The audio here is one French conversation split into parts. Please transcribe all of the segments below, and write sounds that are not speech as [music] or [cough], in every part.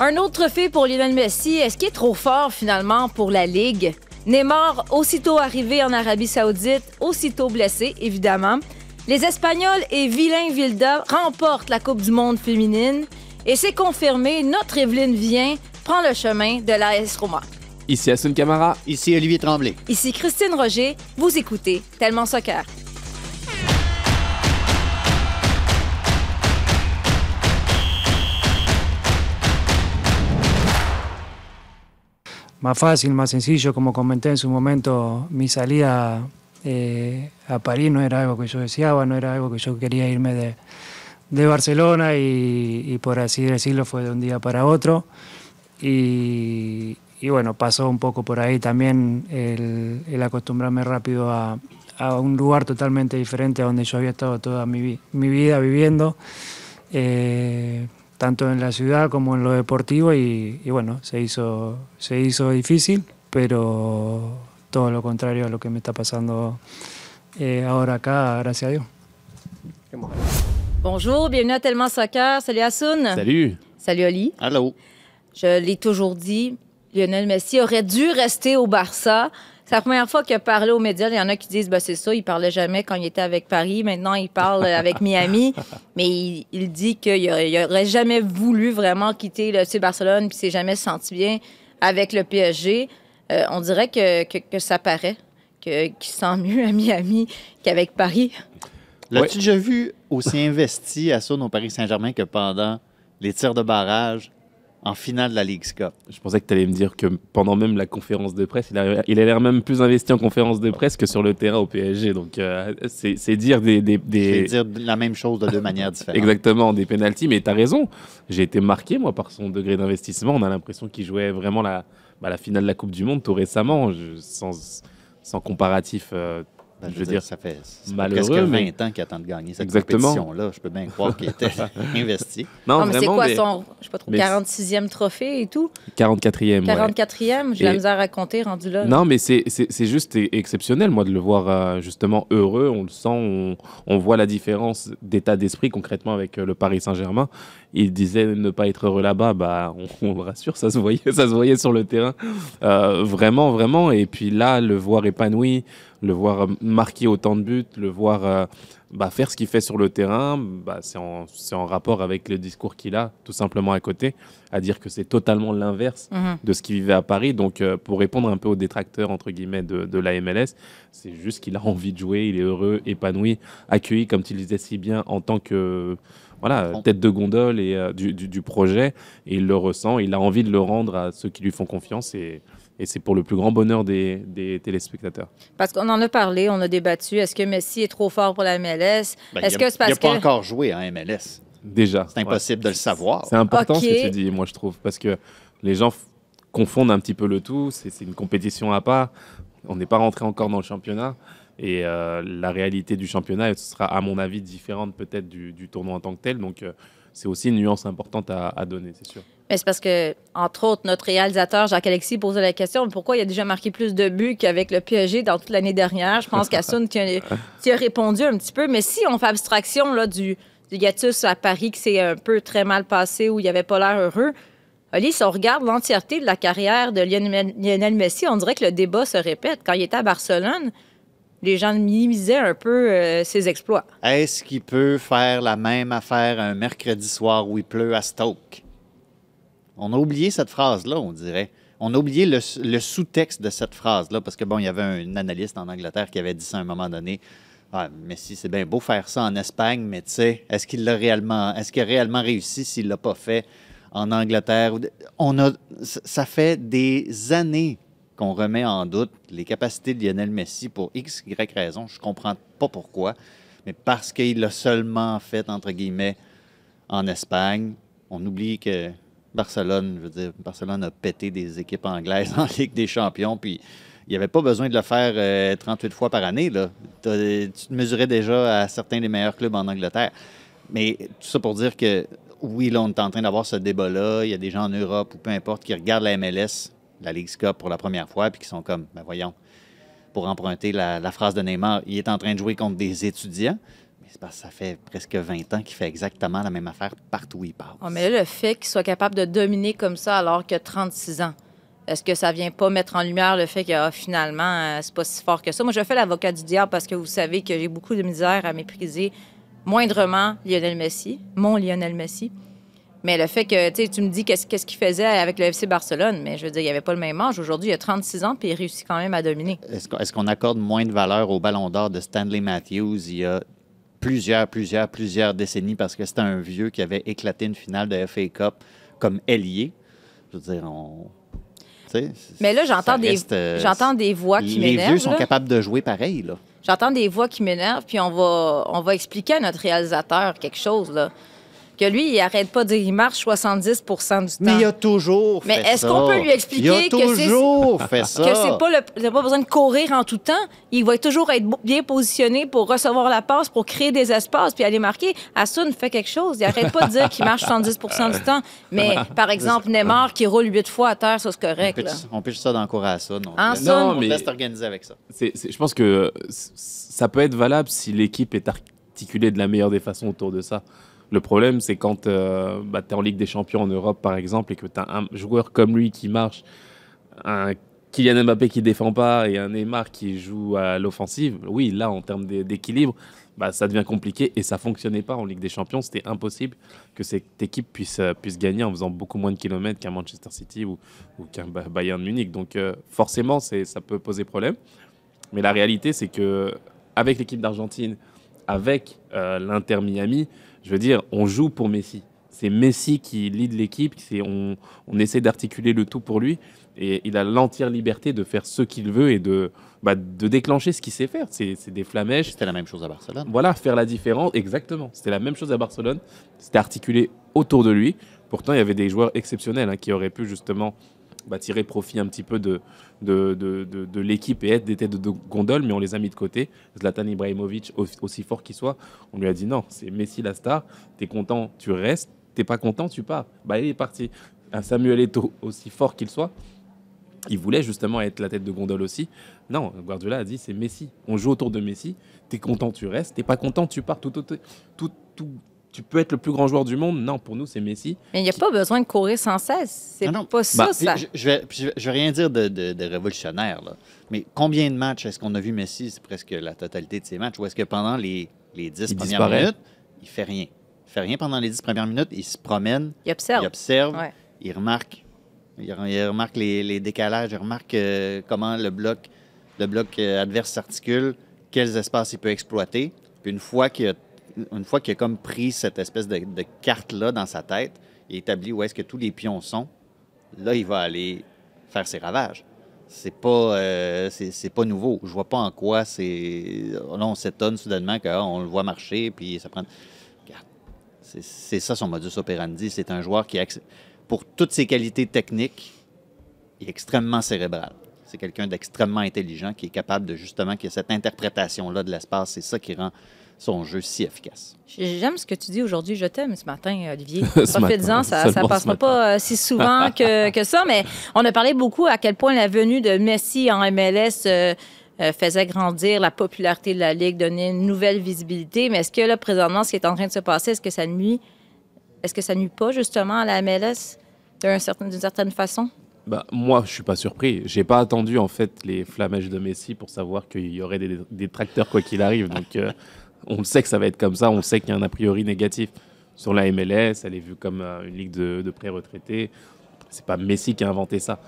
Un autre trophée pour Lionel Messi. Est-ce qu'il est trop fort finalement pour la Ligue? Neymar, aussitôt arrivé en Arabie Saoudite, aussitôt blessé, évidemment. Les Espagnols et Vilain Vilda remportent la Coupe du Monde féminine. Et c'est confirmé, notre Evelyne vient prend le chemin de l'AS Roma. Ici Asun Camara. Ici Olivier Tremblay. Ici Christine Roger. Vous écoutez Tellement Soccer. Más fácil, más sencillo, como comenté en su momento, mi salida eh, a París no era algo que yo deseaba, no era algo que yo quería irme de, de Barcelona y, por así decirlo fue de un día para otro. Y, bueno, pasó un poco por ahí también el, el acostumbrarme rápido a, a, un lugar totalmente diferente a donde yo había estado toda mi, mi vida viviendo. Eh, tanto en la ciudad como en lo deportivo y, y, bueno, se hizo, se hizo difícil, pero todo lo contrario a lo que me está pasando eh, ahora acá, gracias a Dios. Bonjour, bienvenue à Tellement Soccer. Salut Assoun. Salut. Salut Oli. Allô. Je l'ai toujours dit, Lionel Messi aurait dû rester au Barça. C'est la première fois qu'il a parlé aux médias. Il y en a qui disent bah, c'est ça, il parlait jamais quand il était avec Paris. Maintenant, il parle avec Miami. [laughs] Mais il, il dit qu'il n'aurait jamais voulu vraiment quitter le FC Barcelone puis s'est jamais senti bien avec le PSG. Euh, on dirait que, que, que ça paraît qu'il qu sent mieux à Miami qu'avec Paris. L'as-tu déjà vu aussi investi à ça au Paris Saint-Germain que pendant les tirs de barrage en finale de la Ligue Cup. Je pensais que tu allais me dire que pendant même la conférence de presse, il a, il a l'air même plus investi en conférence de presse que sur le terrain au PSG. Donc, euh, c'est dire des. des, des... dire la même chose de deux manières différentes. Exactement, des pénalties. Mais tu as raison. J'ai été marqué, moi, par son degré d'investissement. On a l'impression qu'il jouait vraiment la, bah, la finale de la Coupe du Monde tout récemment, je, sans, sans comparatif. Euh, ben, je veux dire, ça fait, ça malheureux, fait presque 20 mais... ans qu'il attend de gagner cette Exactement. compétition-là. Je peux bien croire qu'il était [laughs] investi. Non, non mais c'est quoi mais... son je sais pas trop, 46e trophée et tout? 44e. 44e, j'ai Et... la misère à compter rendu là. Non, mais c'est juste exceptionnel, moi, de le voir euh, justement heureux. On le sent, on, on voit la différence d'état d'esprit concrètement avec euh, le Paris Saint-Germain. Il disait ne pas être heureux là-bas, bah, on, [laughs] on, le rassure, ça se voyait, ça se voyait sur le terrain. Euh, vraiment, vraiment. Et puis là, le voir épanoui, le voir marquer autant de buts, le voir euh, bah, faire ce qu'il fait sur le terrain, bah, c'est en, en, rapport avec le discours qu'il a, tout simplement à côté, à dire que c'est totalement l'inverse -hmm. de ce qu'il vivait à Paris. Donc, euh, pour répondre un peu aux détracteurs, entre guillemets, de, de la MLS, c'est juste qu'il a [laughs] envie de jouer, il est heureux, épanoui, accueilli, comme tu le disais si bien, en tant que voilà, tête de gondole et, euh, du, du, du, projet, et il le ressent, il a envie de le rendre à ceux qui lui font confiance, et, et c'est pour le plus grand bonheur des, des téléspectateurs. Parce qu'on en a parlé, on a débattu, est-ce que Messi est trop fort pour la MLS? Ben, est-ce que c'est parce il n'a que... pas encore joué en MLS. Déjà. C'est impossible ouais. de le savoir. C'est important okay. ce que tu dis, moi je trouve, parce que les gens confondent un petit peu le tout, c'est une compétition à part, on n'est pas rentré encore dans le championnat. Et euh, la réalité du championnat sera, à mon avis, différente peut-être du, du, tournoi en tant que tel. Donc, euh, c'est aussi une nuance importante à, donner, c'est sûr. Mais c'est parce que, entre autres, notre réalisateur Jacques-Alexis posait la question pourquoi il a déjà marqué plus de buts qu'avec le PSG dans toute l'année dernière? Je pense qu'Assun tu as répondu un petit peu. Mais si on fait abstraction là, du, du hiatus à Paris qui s'est un peu très mal passé, où il n'avait pas l'air heureux, Oli, si on regarde l'entièreté de la carrière de Lionel Messi, on dirait que le débat se répète. Quand il était à Barcelone, les gens minimisaient un peu euh, ses exploits. Est-ce qu'il peut faire la même affaire un mercredi soir où il pleut à Stoke? On a oublié cette phrase-là, on dirait. On a oublié le, sous-texte de cette phrase-là, parce que, bon, il y avait un analyste en Angleterre qui avait dit ça à un moment donné. Ah, Messi, c'est bien beau faire ça en Espagne, mais tu sais, est-ce qu'il l'a réellement, est-ce qu'il a réellement réussi s'il l'a pas fait en Angleterre? On a, ça fait des années qu'on remet en doute les capacités de Lionel Messi pour X, Y raison. Je ne comprends pas pourquoi, mais parce qu'il l'a seulement fait, entre guillemets, en Espagne. On oublie que Barcelone, je veux dire, Barcelone a pété des équipes anglaises [laughs] en Ligue des Champions, puis il n'y avait pas besoin de le faire euh, 38 fois par année. Là. Tu te mesurais déjà à certains des meilleurs clubs en Angleterre. Mais tout ça pour dire que oui, là, on est en train d'avoir ce débat-là. Il y a des gens en Europe ou peu importe qui regardent la MLS la Ligue Cup pour la première fois, puis qui sont comme, ben voyons, pour emprunter la, phrase de Neymar, il est en train de jouer contre des étudiants. Mais c'est parce que ça fait presque 20 ans qu'il fait exactement la même affaire partout où il passe. Oh, mais là, le fait qu'il soit capable de dominer comme ça alors a 36 ans, est-ce que ça vient pas mettre en lumière le fait que ah, finalement, euh, c'est pas si fort que ça? Moi, je fais l'avocat du diable parce que vous savez que j'ai beaucoup de misère à mépriser moindrement Lionel Messi, mon Lionel Messi. Mais le fait que tu me dis qu'est-ce qu'il faisait avec le FC Barcelone, mais je veux dire, il n'y avait pas le même âge. Aujourd'hui, il a 36 ans puis il réussit quand même à dominer. Est-ce qu'on accorde moins de valeur au ballon d'or de Stanley Matthews il y a plusieurs, plusieurs, plusieurs décennies parce que c'était un vieux qui avait éclaté une finale de FA Cup comme ailier? Je veux dire, on. Mais là, j'entends des, euh, j'entends des voix qui Les vieux m'énervent. sont là. capables de jouer pareil, là. J'entends des voix qui m'énervent, puis on va, on va expliquer à notre réalisateur quelque chose, là. Que lui, il arrête pas de dire il marche 70 du temps. Mais il a toujours Mais fait est-ce ça. qu'on peut lui expliquer il a que c'est- toujours [laughs] fait ça. Que c'est pas, le, il a pas besoin de courir en tout temps? Il va toujours être bien positionné pour recevoir la passe, pour créer des espaces, puis aller marquer. Asun fait quelque chose. Il arrête pas de dire qu'il marche 70% du temps. Mais, par exemple, Neymar qui roule huit fois à terre, ça, c'est On correct. là. on pitch ça dans le cours à ça. Non, Hein, on? Non, mais- laisse t'organiser avec ça. C'est- c'est- je pense que ça peut être valable si l'équipe est articulée de la meilleure des façons autour de ça. Le problème, c'est quand tu es en Ligue des Champions en Europe, par exemple, et que tu as un joueur comme lui qui marche, un Kylian Mbappé qui défend pas et un Neymar qui joue à l'offensive. Oui, là, en termes d'é- d'équilibre, bah, ça devient compliqué et ça fonctionnait pas en Ligue des Champions. C'était impossible que cette équipe puisse, euh, puisse gagner en faisant beaucoup moins de kilomètres qu'un Manchester City ou, qu'un Ba- Bayern Munich. Donc, euh, forcément, ça peut poser problème. Mais la réalité, c'est que avec l'équipe d'Argentine, avec euh, l'Inter Miami, je veux dire, on joue pour Messi. C'est Messi qui lead l'équipe. On, on essaie d'articuler le tout pour lui. Et il a l'entière liberté de faire ce qu'il veut et de, bah, de déclencher ce qu'il sait faire. C'est c'est des flamèches. C'était la même chose à Barcelone. Voilà, faire la différence, exactement. C'était la même chose à Barcelone. C'était articulé autour de lui. Pourtant, il y avait des joueurs exceptionnels hein, qui auraient pu justement bah, tirer profit un petit peu de, de, de, de- l'équipe et être des têtes de gondole, mais on les a mis de côté. Zlatan Ibrahimovic, au- aussi fort qu'il soit, on lui a dit non, c'est Messi la star. T'es content, tu restes. T'es pas content, tu pars. Bah, il est parti. Un Samuel Eto'o, aussi fort qu'il soit, il voulait justement être la tête de gondole aussi. Non, Guardiola a dit c'est Messi. On joue autour de Messi. T'es content, tu restes. T'es pas content, tu pars. Tout, tout, tout, tout- tu peux être le plus grand joueur du monde. Non, pour nous, c'est Messi. Mais il n'y a pas besoin de courir sans cesse. C'est Non, non. pas ça, Bah, ça. Je, je vais, puis je, vais- je vais rien dire de, de- de révolutionnaire, là. mais combien de matchs est-ce qu'on a vu Messi? C'est presque la totalité de ses matchs. Ou est-ce que pendant les, les 10 Il premières disparaît. minutes, il fait rien? Il fait rien pendant les 10 premières minutes. Il se promène, Il observe. il observe, Ouais. il remarque. Il, re- il remarque les, les décalages, il remarque euh, comment le bloc, le bloc euh, adverse s'articule, quels espaces il peut exploiter. Puis une fois qu'il a, une fois qu'il a comme pris cette espèce de, carte-là dans sa tête, il établit où est-ce que tous les pions sont, là, il va aller faire ses ravages. C'est pas, euh, pas nouveau. Je vois pas en quoi c'est. Là, on s'étonne soudainement qu'on le voit marcher, puis ça prend. C'est, ça son modus operandi. C'est un joueur qui, a pour toutes ses qualités techniques, est extrêmement cérébral. C'est quelqu'un d'extrêmement intelligent qui est capable de justement qu'il y ait cette interprétation-là de l'espace. C'est ça qui rend son jeu si efficace. J'aime ce que tu dis aujourd'hui. Je t'aime ce matin, Olivier. [laughs] Ce Profite-en, matin, ça ne passera pas euh, si souvent que, [laughs] que ça. Mais on a parlé beaucoup à quel point la venue de Messi en MLS euh, euh, faisait grandir la popularité de la Ligue, donnait une nouvelle visibilité. Mais est-ce que là, présentement, ce qui est en train de se passer, est-ce que ça nuit? Est-ce que ça nuit pas justement à la MLS d'un certain- d'une certaine façon? Bah, moi, je suis pas surpris. J'ai pas attendu en fait les flamèches de Messi pour savoir qu'il y aurait des, des tracteurs quoi qu'il arrive. Donc, euh, on sait que ça va être comme ça. On sait qu'il y a un a priori négatif sur la MLS. Elle est vue comme euh, une ligue de, pré-retraités. C'est pas Messi qui a inventé ça.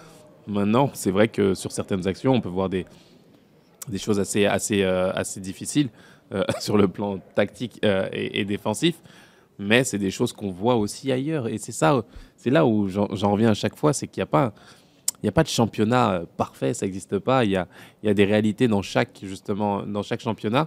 Maintenant, c'est vrai que sur certaines actions, on peut voir des, des choses assez, assez, euh, assez difficiles euh, [laughs] sur le plan tactique et, défensif. Mais c'est des choses qu'on voit aussi ailleurs. Et c'est ça, c'est là où j'en reviens à chaque fois, c'est qu'il n'y a pas, a pas de championnat parfait, ça n'existe pas. Il y a, y a des réalités dans chaque, justement, dans chaque championnat.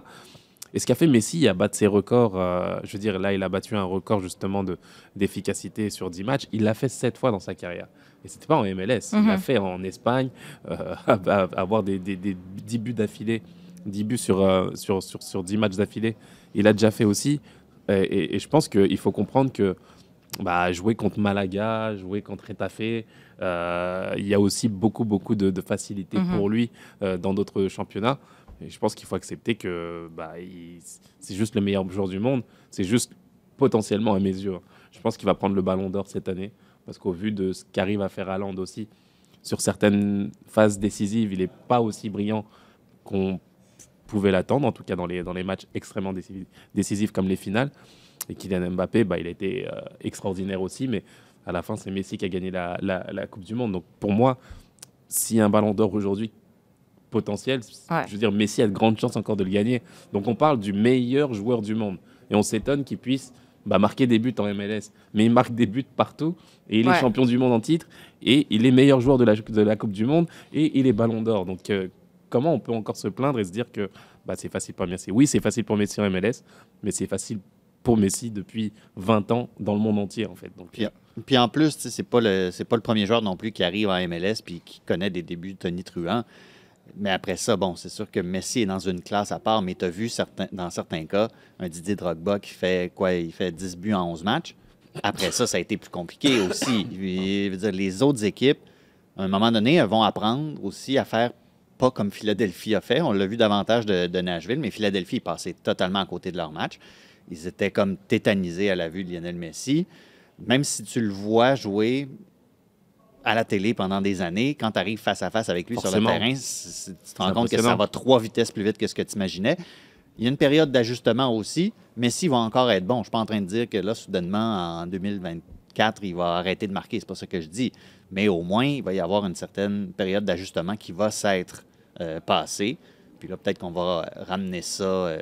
Et ce qu'a fait Messi à battre ses records, euh, je veux dire, là, il a battu un record justement de- d'efficacité sur 10 matchs. Il l'a fait 7 fois dans sa carrière. Et c'était pas en MLS. Il l'a Mhm. fait en Espagne, euh, [laughs] à- à- avoir des, des, des 10 buts d'affilée, 10 buts sur, euh, sur, sur, sur 10 matchs d'affilée. Il a déjà fait aussi. Et, et- et je pense qu'il faut comprendre que bah, jouer contre Malaga, jouer contre Retafe, euh, il y a aussi beaucoup, beaucoup de, de facilité Mhm. pour lui dans d'autres championnats. Et je pense qu'il faut accepter que bah, c'est juste le meilleur joueur du monde. C'est juste potentiellement à mes yeux. hein. Je pense qu'il va prendre le ballon d'or cette année. Parce qu'au vu de ce qu'arrive à faire Haaland aussi, sur certaines phases décisives, il n'est pas aussi brillant qu'on pouvait l'attendre, en tout cas dans les, dans les matchs extrêmement décisifs, comme les finales. Et Kylian Mbappé, bah, il a été euh, extraordinaire aussi, mais à la fin, c'est Messi qui a gagné la, la- la Coupe du Monde. Donc pour moi, a un ballon d'or aujourd'hui potentiel, Ouais. je veux dire, Messi a de grandes chances encore de le gagner. Donc on parle du meilleur joueur du monde. Et on s'étonne qu'il puisse bah, marquer des buts en MLS. Mais il marque des buts partout. Et il Ouais. est champion du monde en titre. Et il est meilleur joueur de la, de la Coupe du Monde. Et il est ballon d'or. Donc euh, comment on peut encore se plaindre et se dire que bah, c'est facile pour Messi? Oui, c'est facile pour Messi en MLS. Mais c'est facile pour Messi depuis 20 ans dans le monde entier, en fait. Donc, Puis, puis en plus, c'est pas le pas le premier joueur non plus qui arrive en MLS puis qui connaît des débuts de Tony Truant. Mais après ça, bon, c'est sûr que Messi est dans une classe à part, mais tu as vu certains, dans certains cas un Didier Drogba qui fait quoi Il fait 10 buts en 11 matchs. Après ça, ça a été plus compliqué aussi. [laughs] Dire, les autres équipes, à un moment donné, elles vont apprendre aussi à faire pas comme Philadelphie a fait. On l'a vu davantage de, de Nashville, mais Philadelphie passé totalement à côté de leur match. Ils étaient comme tétanisés à la vue de Lionel Messi. Même si tu le vois jouer à la télé pendant des années, quand tu arrives face à face avec lui sur le terrain, tu te rends compte que ça va trois vitesses plus vite que ce que tu imaginais. Il y a une période d'ajustement aussi. Messi va encore être bon. Je ne suis pas en train de dire que là, soudainement, en 2024, il va arrêter de marquer. C'est pas ça que je dis. Mais au moins, il va y avoir une certaine période d'ajustement qui va s'être euh, passée. Puis là, peut-être qu'on va ramener ça euh,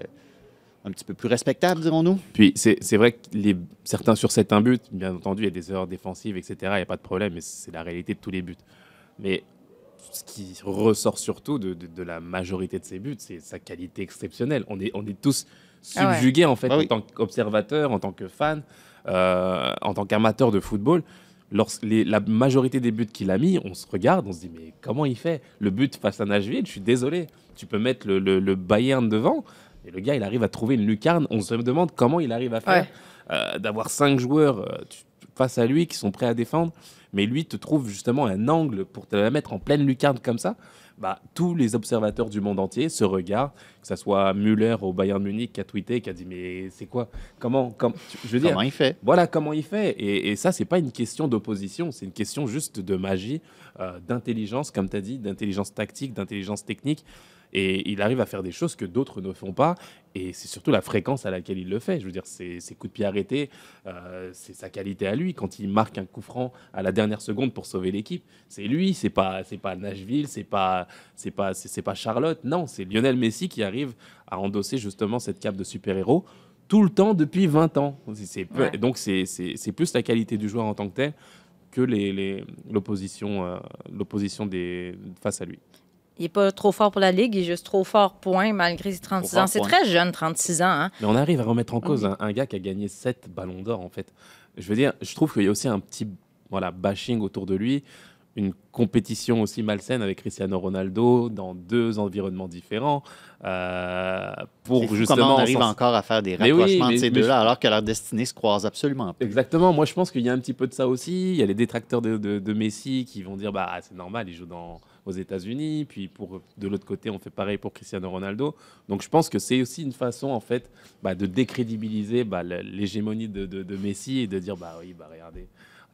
un petit peu plus respectable, dirons-nous. Puis c'est c'est vrai que les, certains sur certains buts, bien entendu, il y a des erreurs défensives, etc. Il n'y a pas de problème, mais c'est la réalité de tous les buts. Mais ce qui ressort surtout de, de- de la majorité de ces buts, c'est sa qualité exceptionnelle. On est, on est tous Ah ouais. subjugués en fait Ah oui. en tant qu'observateurs, en tant que fan, euh, en tant qu'amateur de football. Lorsque les- la majorité des buts qu'il a mis, on se regarde, on se dit mais comment il fait? Le but face à Nashville, je suis désolé, tu peux mettre le, le- le Bayern devant, et le gars il arrive à trouver une lucarne. On se demande comment il arrive à faire Ouais. euh, d'avoir cinq joueurs euh, face à lui qui sont prêts à défendre, mais lui te trouve justement un angle pour te la mettre en pleine lucarne comme ça. Bah, tous les observateurs du monde entier se regardent, que ce soit Müller au Bayern Munich qui a tweeté, qui a dit mais c'est quoi? Comment, comme, Je veux dire, Comment il fait? voilà comment il fait. Et, et ça, c'est pas une question d'opposition, c'est une question juste de magie, euh, d'intelligence, comme tu as dit, d'intelligence tactique, d'intelligence technique. Et il arrive à faire des choses que d'autres ne font pas. Et c'est surtout la fréquence à laquelle il le fait. Je veux dire, ses, ses coups de pied arrêtés, euh, c'est sa qualité à lui. Quand il marque un coup franc à la dernière seconde pour sauver l'équipe, c'est lui. C'est pas, c'est pas Nashville, c'est pas, c'est pas, c'est, c'est pas Charlotte. Non, c'est Lionel Messi qui arrive à endosser justement cette cape de super-héros tout le temps depuis 20 ans. C'est- Ouais. Donc c'est, plus la qualité du joueur en tant que tel que les, les- l'opposition, euh, des, face à lui. Il n'est pas trop fort pour la Ligue, il est juste trop fort, point, malgré ses 36 Trop fort, ans. C'est très jeune, 36 ans. Hein? Mais on arrive à remettre en cause Mhm. un, un gars qui a gagné 7 ballons d'or, en fait. Je veux dire, je trouve qu'il y a aussi un petit voilà, bashing autour de lui, une compétition aussi malsaine avec Cristiano Ronaldo dans deux environnements différents. euh, pour fou justement. comment on arrive encore à faire des Mais oui, rapprochements mais- de ces deux-là, je- alors que leur destinée se croise absolument pas. Exactement. Moi, je pense qu'il y a un petit peu de ça aussi. Il y a les détracteurs de, de- de Messi qui vont dire bah c'est normal, il joue dans, aux États-Unis. Puis pour de l'autre côté, on fait pareil pour Cristiano Ronaldo. Donc je pense que c'est aussi une façon en fait bah, de décrédibiliser bah, l'hégémonie de, Messi et de dire bah oui bah regardez.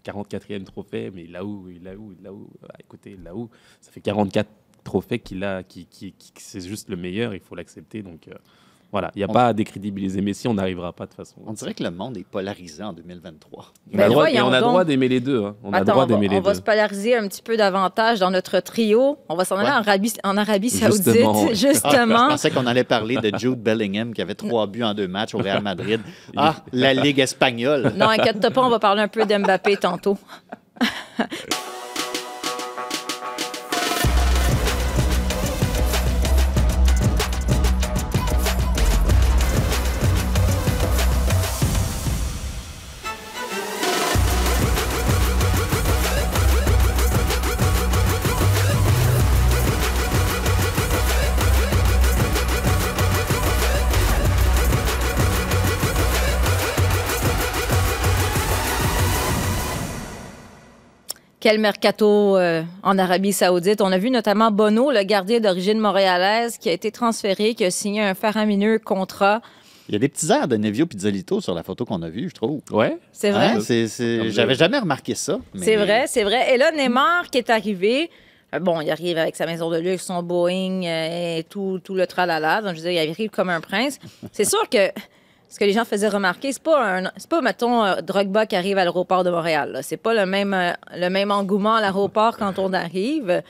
44e trophée, mais a où a où a où Ah, Écoutez, a où Ça fait 44 trophées qu'il a, qui, qui, qui- c'est juste le meilleur, il faut l'accepter. Donc euh, voilà, il n'y a On- pas à décrédibiliser Messi, on n'arrivera pas de toute façon. On dirait que le monde est polarisé en 2023. On Ben a, le droit, et voyons on a donc. droit d'aimer les deux. hein. On a le Attends, droit on va, d'aimer les on va deux. se polariser un petit peu davantage dans notre trio. On va s'en aller Ouais. en Arabie, en Arabie Saoudite, [laughs] Justement. Ah, je pensais qu'on allait parler de Jude Bellingham qui avait trois buts en deux matchs au Real Madrid. [laughs] Ah, la Ligue espagnole. non, inquiète-toi pas, on va parler un peu d'Mbappé tantôt. [laughs] Quel mercato euh, en Arabie Saoudite. On a vu notamment Bono, le gardien d'origine montréalaise, qui a été transféré, qui a signé un faramineux contrat. Il y a des petits airs de Nevio Pizzolito sur la photo qu'on a vue, je trouve. Ouais. C'est vrai? Hein? J'avais jamais remarqué ça. mais- C'est vrai, c'est vrai. Et là, Neymar qui est arrivé, bon, il arrive avec sa maison de luxe, son Boeing euh, et tout, tout le tralala. Donc, je veux dire, il arrive comme un prince. C'est sûr que ce que les gens faisaient remarquer, c'est pas, un, c'est pas mettons, euh, Drogba qui arrive à l'aéroport de Montréal. là. C'est pas le même, euh, le même engouement à l'aéroport quand on arrive.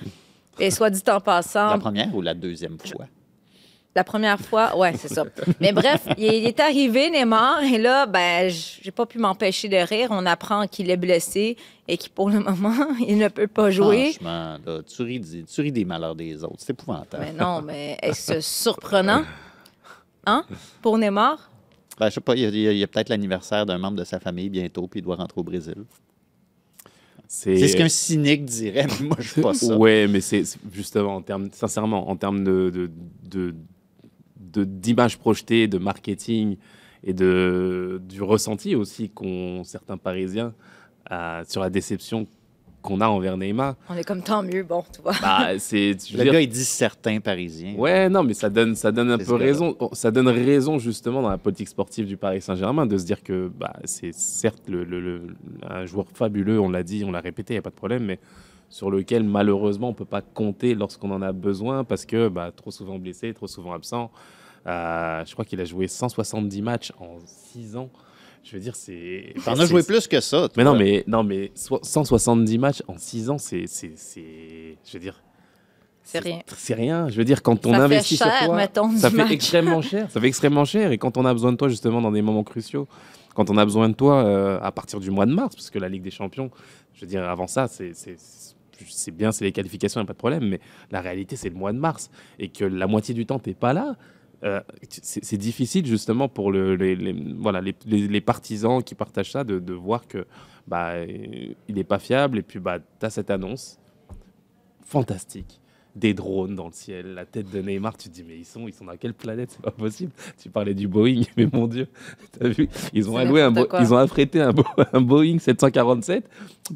Et soit dit en passant, La première ou la deuxième fois? la première fois, ouais, c'est ça. Mais bref, il il est arrivé, Neymar, et là, ben, j'ai pas pu m'empêcher de rire. On apprend qu'il est blessé et qu'il, pour le moment, [laughs] il ne peut pas jouer. Franchement, là, tu, ris, des- tu ris des malheurs des autres. C'est épouvantable. Mais non, mais est-ce surprenant? Hein? Pour Neymar? Ben, je sais pas, il y a, il y peut-être l'anniversaire d'un membre de sa famille bientôt, puis il doit rentrer au Brésil. C'est ce qu'un cynique dirait, mais moi, je suis pas ça. Ouais, mais c'est justement en termes, sincèrement, en termes de, de, de- projetée, de marketing et de, du ressenti aussi qu'ont certains Parisiens euh, sur la déception qu'on a envers Neymar. On est comme tant mieux, bon, tu vois. Bah, c'est, Le dire- gars, il dit certains Parisiens. Ouais, non, mais ça donne, ça donne un peu raison. Ça donne raison justement dans la politique sportive du Paris Saint-Germain de se dire que bah, c'est certes le, le- le- un joueur fabuleux, on l'a dit, on l'a répété, il n'y a pas de problème, mais sur lequel malheureusement on ne peut pas compter lorsqu'on en a besoin parce que bah, trop souvent blessé, trop souvent absent. Euh, je crois qu'il a joué 170 matchs en 6 ans. Je veux dire, c'est. T'en as joué plus que ça. toi. Mais non, mais, non, mais so- 170 matchs en 6 ans, c'est. c'est- c'est- Je veux dire. C'est rien. C'est rien. Je veux dire, quand on Ça fait investit cher, sur toi, mettons, ça fait match. extrêmement cher. Ça fait extrêmement cher. Et quand on a besoin de toi, justement, dans des moments cruciaux, quand on a besoin de toi euh, à partir du mois de mars, parce que la Ligue des Champions, je veux dire, avant ça, c'est. c'est- c'est bien, c'est les qualifications, il n'y a pas de problème, mais la réalité, c'est le mois de mars. Et que la moitié du temps, tu n'es pas là. Euh, c'est difficile, justement, pour le, les, voilà, les, partisans qui partagent ça, de, voir que bah, il n'est pas fiable. Et puis, bah, tu as cette annonce fantastique. Des drones dans le ciel, la tête de Neymar, tu te dis, mais ils sont, ils sont dans quelle planète? C'est pas possible. Tu parlais du Boeing, [laughs] mais mon Dieu, t'as vu? Ils ont alloué un, ils ont affrété un, Bo- [laughs] un Boeing 747.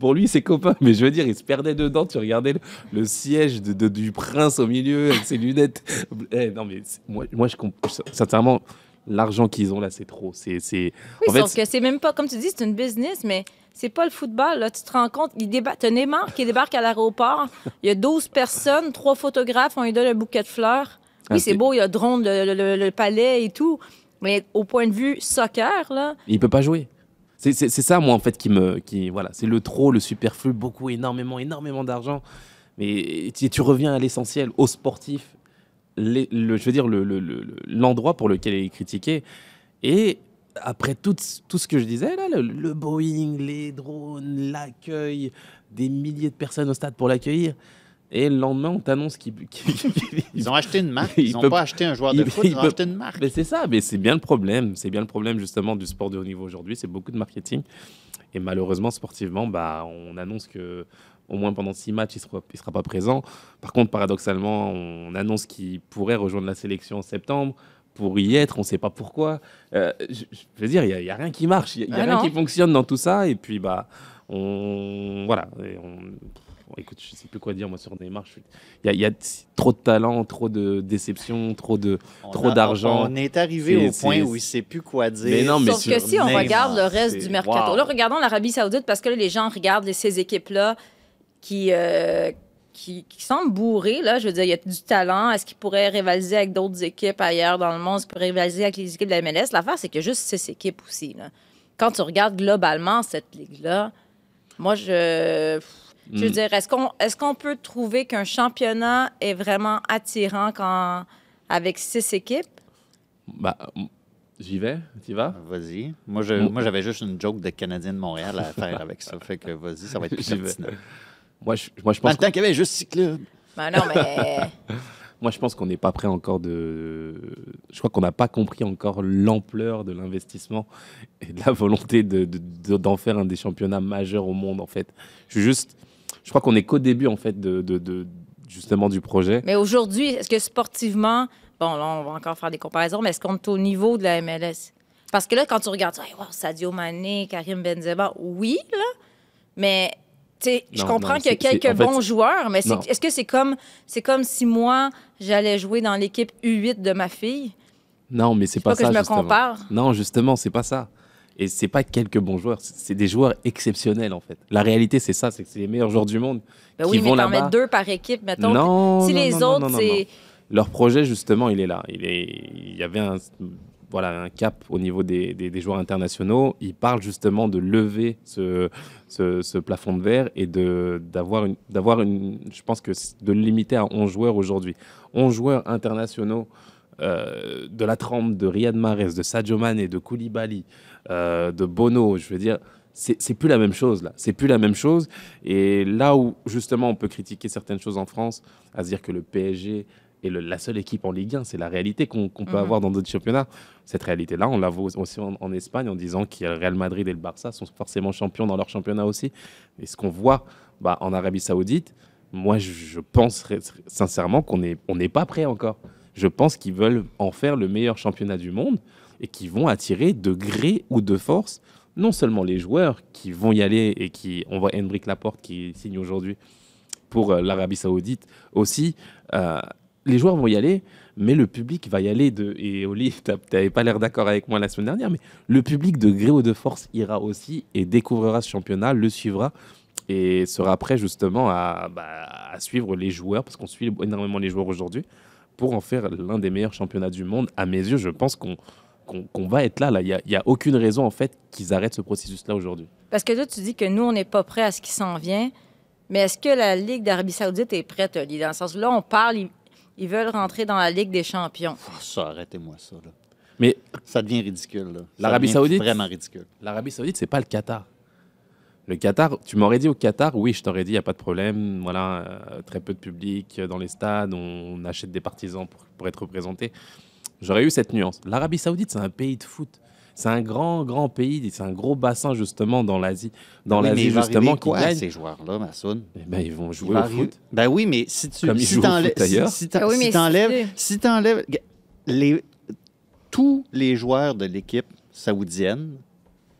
Pour lui, ses copains, mais je veux dire, il se perdait dedans. Tu regardais le, le siège de, de- du prince au milieu avec ses lunettes. Eh, non, mais moi, moi, je comprends. Sincèrement, l'argent qu'ils ont là, c'est trop. C'est, c'est... Oui, en fait, sauf que c'est même pas, comme tu dis, c'est une business, mais c'est pas le football. Là. Tu te rends compte, il déba... Neymar qui débarque à l'aéroport, il y a 12 personnes, trois photographes, on lui donne un bouquet de fleurs. Oui, c'est beau, il y a drone, le, le- le- le palais et tout, mais au point de vue soccer, là, Il peut pas jouer. C'est ça, moi, en fait, qui me. Qui, voilà, c'est le trop, le superflu, beaucoup, énormément, énormément d'argent. Mais tu, tu reviens à l'essentiel, au sportif, les- le, je veux dire, l'endroit le, le- l'endroit pour lequel il est critiqué. Et après tout, tout ce que je disais, là, le, le Boeing, les drones, l'accueil, des milliers de personnes au stade pour l'accueillir. Et le lendemain, on t'annonce qu'il. [laughs] qu'il- qu'il- Ils ont acheté une marque. Il Ils n'ont pas acheté un joueur de il- foot, il ils ont peut- acheté une marque. mais c'est ça, mais c'est bien le problème. C'est bien le problème justement du sport de haut niveau aujourd'hui. C'est beaucoup de marketing. Et malheureusement, sportivement, bah, on annonce que au moins pendant six matchs, il ne sera pas présent. Par contre, paradoxalement, on annonce qu'il pourrait rejoindre la sélection en septembre. Pour y être, on ne sait pas pourquoi. Euh, je, je veux dire, il n'y a, rien qui marche. Il n'y a, Ah rien non. qui fonctionne dans tout ça. Et puis, bah, on. Voilà. Et on- Bon, écoute, je ne sais plus quoi dire, moi, sur Neymar. Il y a, il y a trop de talent, trop de déception, trop de. On trop a- d'argent. On est arrivé au point où il ne sait plus quoi dire. Mais non, mais Sauf que si on Neymar, regarde le reste du mercato, wow. là, regardons l'Arabie Saoudite parce que là, les gens regardent ces équipes-là qui, euh, qui, qui semblent bourrées. Là. Je veux dire, il y a du talent. Est-ce qu'ils pourraient rivaliser avec d'autres équipes ailleurs dans le monde? Est-ce qu'ils pourraient rivaliser avec les équipes de la MLS? L'affaire, c'est qu'il y a juste six équipes aussi. là. Quand tu regardes globalement cette ligue-là, moi, je. Je veux Mm. dire, est-ce qu'on est qu'on peut trouver qu'un championnat est vraiment attirant quand, avec six équipes? Bah, j'y vais, tu vas? Vas-y. Moi, je- moi, j'avais juste une joke de Canadien de Montréal à faire avec ça. Fait que vas-y, ça va être [laughs] plus. Moi je, moi, je Dans pense temps qu'il y avait juste six clubs. Ben non, mais. [laughs] Moi, je pense qu'on n'est pas prêt encore de. Je crois qu'on n'a pas compris encore l'ampleur de l'investissement et de la volonté de, de- de- d'en faire un des championnats majeurs au monde, en fait. Je suis juste. Je crois qu'on est qu'au début, en fait, de, de- de- justement du projet. Mais aujourd'hui, est-ce que sportivement, bon, là, on va encore faire des comparaisons, mais est-ce qu'on est au niveau de la MLS? Parce que là, quand tu regardes, hey, wow, Sadio Mané, Karim Benzema, oui, là, mais Je comprends qu'il y a quelques en fait, bons joueurs, mais est-ce que c'est comme, c'est comme si moi, j'allais jouer dans l'équipe U8 de ma fille? Non, mais c'est Pas pas, que ça. je me compare. Non, justement, c'est pas ça. Et c'est pas quelques bons joueurs, c'est des joueurs exceptionnels en fait. La réalité, c'est ça, c'est que c'est les meilleurs joueurs du monde Ben qui oui, mais vont t'en là-bas. mets deux par équipe, mettons. Non, si non, les non, autres, c'est. Leur projet, justement, il est là. Il, est, il y avait un, voilà, un cap au niveau des, des- joueurs internationaux. Ils parlent justement de lever ce, ce, plafond de verre et d'avoir une, une. Je pense que de le limiter à 11 joueurs aujourd'hui. 11 joueurs internationaux euh, de la trempe de Riyad Mahrez, de Sadio Mane, de Koulibaly, euh, de Bono. Je veux dire. C'est plus la même chose là, c'est plus la même chose. Et là où justement on peut critiquer certaines choses en France, à se dire que le PSG le- la seule équipe en Ligue 1, c'est la réalité qu'on peut Mhm. avoir dans d'autres championnats. Cette réalité-là, on la voit aussi en, en Espagne en disant que le Real Madrid et le Barça sont forcément champions dans leur championnat aussi. Et ce qu'on voit bah, en Arabie Saoudite, moi je, pense sincèrement qu'on n'est on n'est pas prêt encore. Je pense qu'ils veulent en faire le meilleur championnat du monde et qu'ils vont attirer de gré ou de force non seulement les joueurs qui vont y aller et qui, on voit Henrik Laporte qui signe aujourd'hui pour euh, l'Arabie Saoudite aussi, euh, les joueurs vont y aller, mais le public va y aller de. Et Oli, [laughs] tu n'avais pas l'air d'accord avec moi la semaine dernière, mais le public de gré ou de force ira aussi et découvrira ce championnat, le suivra et sera prêt justement à, bah, à suivre les joueurs, parce qu'on suit énormément les joueurs aujourd'hui, pour en faire l'un des meilleurs championnats du monde. À mes yeux, je pense qu'on va être là. Il n'y a aucune raison en fait qu'ils arrêtent ce processus-là aujourd'hui. Parce que là, tu dis que nous, on n'est pas prêt à ce qui s'en vient. Mais est-ce que la Ligue d'Arabie Saoudite est prête, Oli? Dans le sens où là, on parle, ils, veulent rentrer dans la Ligue des champions. Oh, ça, arrêtez-moi ça. Là. Mais Ça devient ridicule. là. L'Arabie Saoudite? Vraiment ridicule. l'Arabie Saoudite, c'est pas le Qatar. Le Qatar, tu m'aurais dit au Qatar, oui, je t'aurais dit, il n'y a pas de problème. Voilà, euh, très peu de public dans les stades, on achète des partisans pour, pour être représentés. J'aurais eu cette nuance. L'Arabie Saoudite, c'est un pays de foot. C'est un grand, grand pays, c'est un gros bassin justement dans l'Asie, dans Oui, l'Asie justement qui quoi à gagne. ces joueurs-là, Massoud? Eh ben, ils vont jouer au arriver- foot. Ben oui, mais si tu Comme si t'enlèves- si, si t'enlèves t'enlèves- les tous les joueurs de l'équipe saoudienne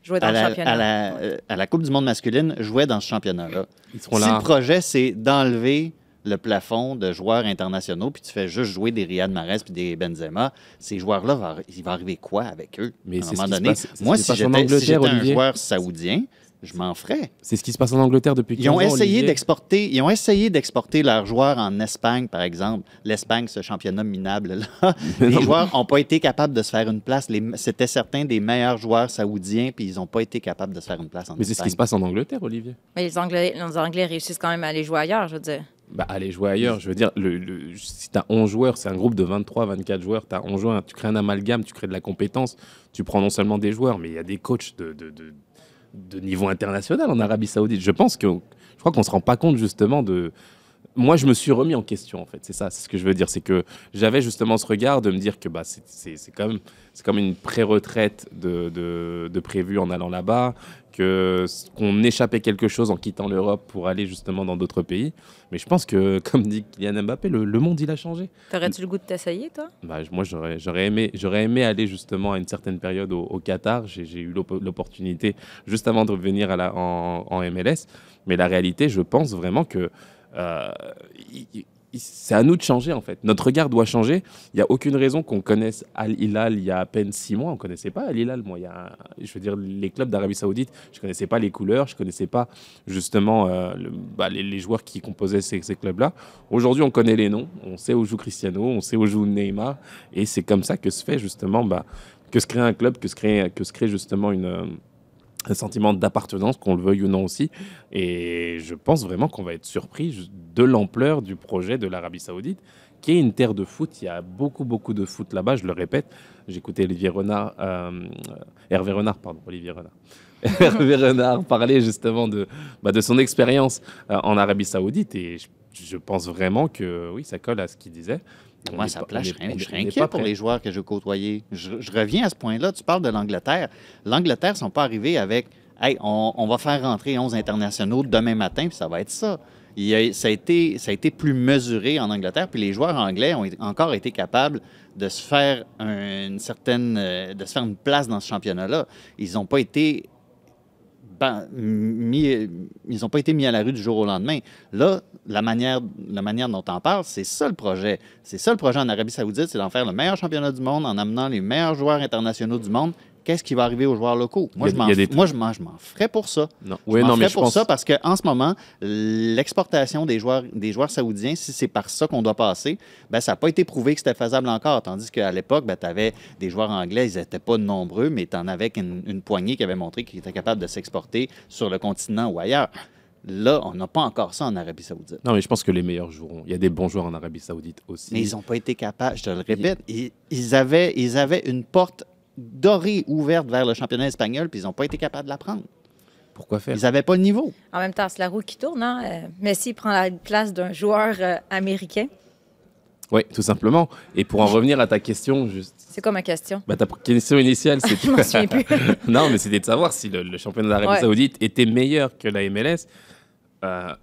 Jouer dans à le la, championnat. à, la, euh, à la Coupe du monde masculine jouaient dans ce championnat-là. Ils seront Si là. le projet, c'est d'enlever le plafond de joueurs internationaux, puis tu fais juste jouer des Riyad Mahrez puis des Benzema, ces joueurs-là, va- il va arriver quoi avec eux? Mais à un moment donné, passe- moi, si passe en j'étais si un joueur saoudien, je m'en ferais. C'est ce qui se passe en Angleterre depuis 15 Ils ont ans, essayé Olivier. d'exporter, ils ont essayé d'exporter leurs joueurs en Espagne, par exemple. L'Espagne, ce championnat minable là. [laughs] Mais Les joueurs n'ont pas été capables de se faire une place. Les- C'était certains des meilleurs joueurs saoudiens, puis ils n'ont pas été capables de se faire une place en Mais c'est ce Espagne. qui se passe en Angleterre, Olivier. Mais les Anglais, les Anglais réussissent quand même à aller jouer ailleurs, je veux dire. Bah, aller jouer ailleurs. Je veux dire, le, si tu as 11 joueurs, c'est un groupe de 23, 24 joueurs, tu as 11 joueurs, tu crées un amalgame, tu crées de la compétence, tu prends non seulement des joueurs, mais il y a des coachs de, de, de- de niveau international en Arabie Saoudite. Je pense que, je crois qu'on ne se rend pas compte justement de. Moi, je me suis remis en question, en fait. C'est ça, c'est ce que je veux dire. C'est que j'avais justement ce regard de me dire que bah, c'est- c'est c'est comme, c'est comme une pré-retraite de, de, de prévu en allant là-bas, que qu'on échappait quelque chose en quittant l'Europe pour aller justement dans d'autres pays. Mais je pense que, [laughs] comme dit Kylian Mbappé, le, le monde, il a changé. T'aurais-tu le goût de t'essayer, toi? Bah, moi, j'aurais j'aurais aimé, j'aurais aimé aller justement à une certaine période au, au Qatar. J'ai j'ai eu l'op- l'opportunité juste avant de revenir à la, en, en MLS. Mais la réalité, je pense vraiment que c'est à nous de changer en fait. Notre regard doit changer. Il n'y a aucune raison qu'on connaisse Al Hilal il y a à peine six mois. On ne connaissait pas Al Hilal. Moi, il y a, je veux dire, les clubs d'Arabie Saoudite, je ne connaissais pas les couleurs, je ne connaissais pas justement euh, bah, les, joueurs qui composaient ces, clubs-là. Aujourd'hui, on connaît les noms, on sait où joue Cristiano, on sait où joue Neymar, et c'est comme ça que se fait justement, bah, que se crée un club, que se crée, que se crée justement une, euh, un sentiment d'appartenance, qu'on le veuille ou non aussi. Et je pense vraiment qu'on va être surpris de l'ampleur du projet de l'Arabie Saoudite, qui est une terre de foot. Il y a beaucoup, beaucoup de foot là-bas, je le répète. J'écoutais Olivier Renard, euh, Hervé Renard, pardon, Olivier Renard. [laughs] Hervé Renard parlait justement de, bah, de son expérience euh, en Arabie Saoudite et je pense vraiment que oui, ça colle à ce qu'il disait. Moi, ça on je je serais inquiet pas pour les joueurs que je côtoyais. Je, je reviens à ce point-là. Tu parles de l'Angleterre. L'Angleterre ne sont pas arrivés avec Hey, on, on va faire rentrer 11 internationaux demain matin, puis ça va être ça. Il y a- ça, a été, ça a été plus mesuré en Angleterre, puis les joueurs anglais ont encore été capables de se faire un- une certaine, euh, de se faire une place dans ce championnat-là. Ils n'ont pas été mis, ils n'ont pas été mis à la rue du jour au lendemain. Là, la manière, la manière dont on parle, c'est ça le projet. C'est ça le projet en Arabie Saoudite, c'est d'en faire le meilleur championnat du monde en amenant les meilleurs joueurs internationaux du monde qu'est-ce qui va arriver aux joueurs locaux? Moi, je m'en, des- moi, je m'en, je m'en ferais pour ça. Non, Je m'en non, mais ferais je pour pense. ça parce qu'en ce moment, l'exportation des joueurs, des joueurs saoudiens, si c'est par ça qu'on doit passer, ben, ça n'a pas été prouvé que c'était faisable encore. Tandis qu'à l'époque, ben, tu avais des joueurs anglais, ils n'étaient pas nombreux, mais tu en avais qu'une une poignée qui avait montré qu'ils étaient capables de s'exporter sur le continent ou ailleurs. Là, on n'a pas encore ça en Arabie Saoudite. Non, mais je pense que les meilleurs joueront. Il y a des bons joueurs en Arabie Saoudite aussi. Mais ils n'ont pas été capables, je te le répète, ils, ils avaient, ils avaient une porte dorée ouverte vers le championnat espagnol, puis ils n'ont pas été capables de la prendre. Pourquoi faire? Ils n'avaient pas le niveau. En même temps, c'est la roue qui tourne. Hein? Euh, Messi prend la place d'un joueur euh, américain. Oui, tout simplement. Et pour en revenir à ta question, juste. C'est quoi ma question? Bah, ta question initiale, c'était. [laughs] Je m'en [laughs] souviens plus. non, mais c'était de savoir si le, le championnat d'Arabie Ouais. Saoudite était meilleur que la MLS. Euh,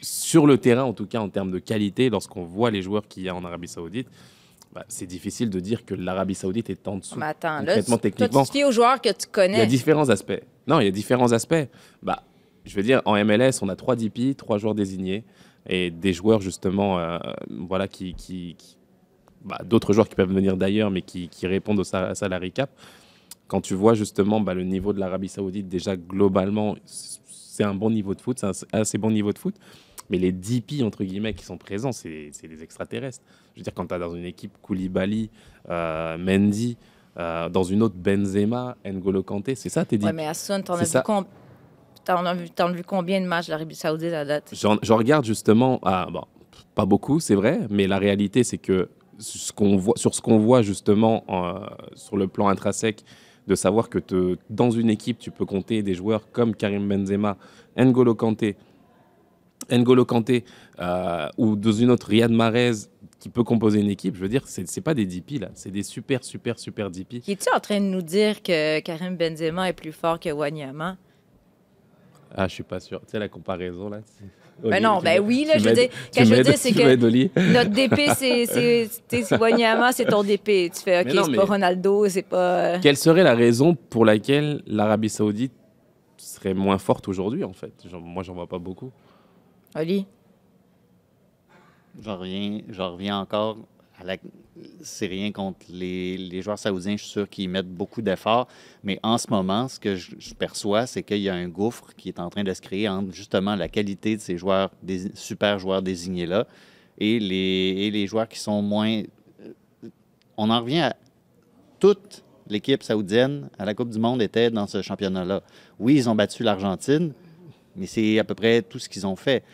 sur le terrain, en tout cas en termes de qualité, lorsqu'on voit les joueurs qu'il y a en Arabie Saoudite, bah, c'est difficile de dire que l'Arabie Saoudite est en dessous. Mais attends, là, tu, Concrètement, toi, techniquement. tu aux joueurs que tu Il y a connais. différents aspects. Non, il y a différents aspects. Bah, je veux dire, en MLS, on a trois DP, trois joueurs désignés, et des joueurs justement, euh, voilà, qui, qui- qui- bah, d'autres joueurs qui peuvent venir d'ailleurs, mais qui, qui répondent au sa- salary cap. Quand tu vois justement bah, le niveau de l'Arabie Saoudite, déjà globalement, c'est un bon niveau de foot, c'est un assez bon niveau de foot. Mais les DP, entre guillemets, qui sont présents, c'est des extraterrestres. Je veux dire, quand tu as dans une équipe Koulibaly, euh, Mendy, euh, dans une autre Benzema, N'Golo Kanté, c'est ça tes DP Ouais, mais Hassan, t'en as, as vu, t'en as vu combien de matchs l'Arabie Saoudite à date? J'en j'en regarde justement, ah, bon, pas beaucoup, c'est vrai, mais la réalité, c'est que ce qu'on voit, sur ce qu'on voit justement euh, sur le plan intrinsèque, de savoir que te- dans une équipe, tu peux compter des joueurs comme Karim Benzema, N'Golo Kanté, N'Golo Kanté, euh, ou dans une autre Riyad Mahrez qui peut composer une équipe, je veux dire, c'est c'est pas des DP là, c'est des super, super, super DP. Qui es-tu en train de nous dire que Karim Benzema est plus fort que Wanyama? Ah, je suis pas sûr. Tu sais, la comparaison là. Ben non, ben oui, là, je veux dire, quand je veux dire, c'est que-. [laughs] Notre DP, c'est- Wanyama, c'est ton DP. Tu fais, OK, c'est pas Ronaldo, c'est pas... euh, Quelle serait la raison pour laquelle l'Arabie Saoudite serait moins forte aujourd'hui, en fait? Genre, Moi, j'en vois pas beaucoup. Oli? J'en reviens, j'en reviens encore. C'est rien contre les, joueurs saoudiens, je suis sûr qu'ils mettent beaucoup d'efforts. Mais en ce moment, ce que je, perçois, c'est qu'il y a un gouffre qui est en train de se créer entre justement la qualité de ces joueurs, des super joueurs désignés-là, et les, joueurs qui sont moins. On en revient à toute l'équipe saoudienne à la Coupe du Monde était dans ce championnat-là. Oui, ils ont battu l'Argentine, mais c'est à peu près tout ce qu'ils ont fait.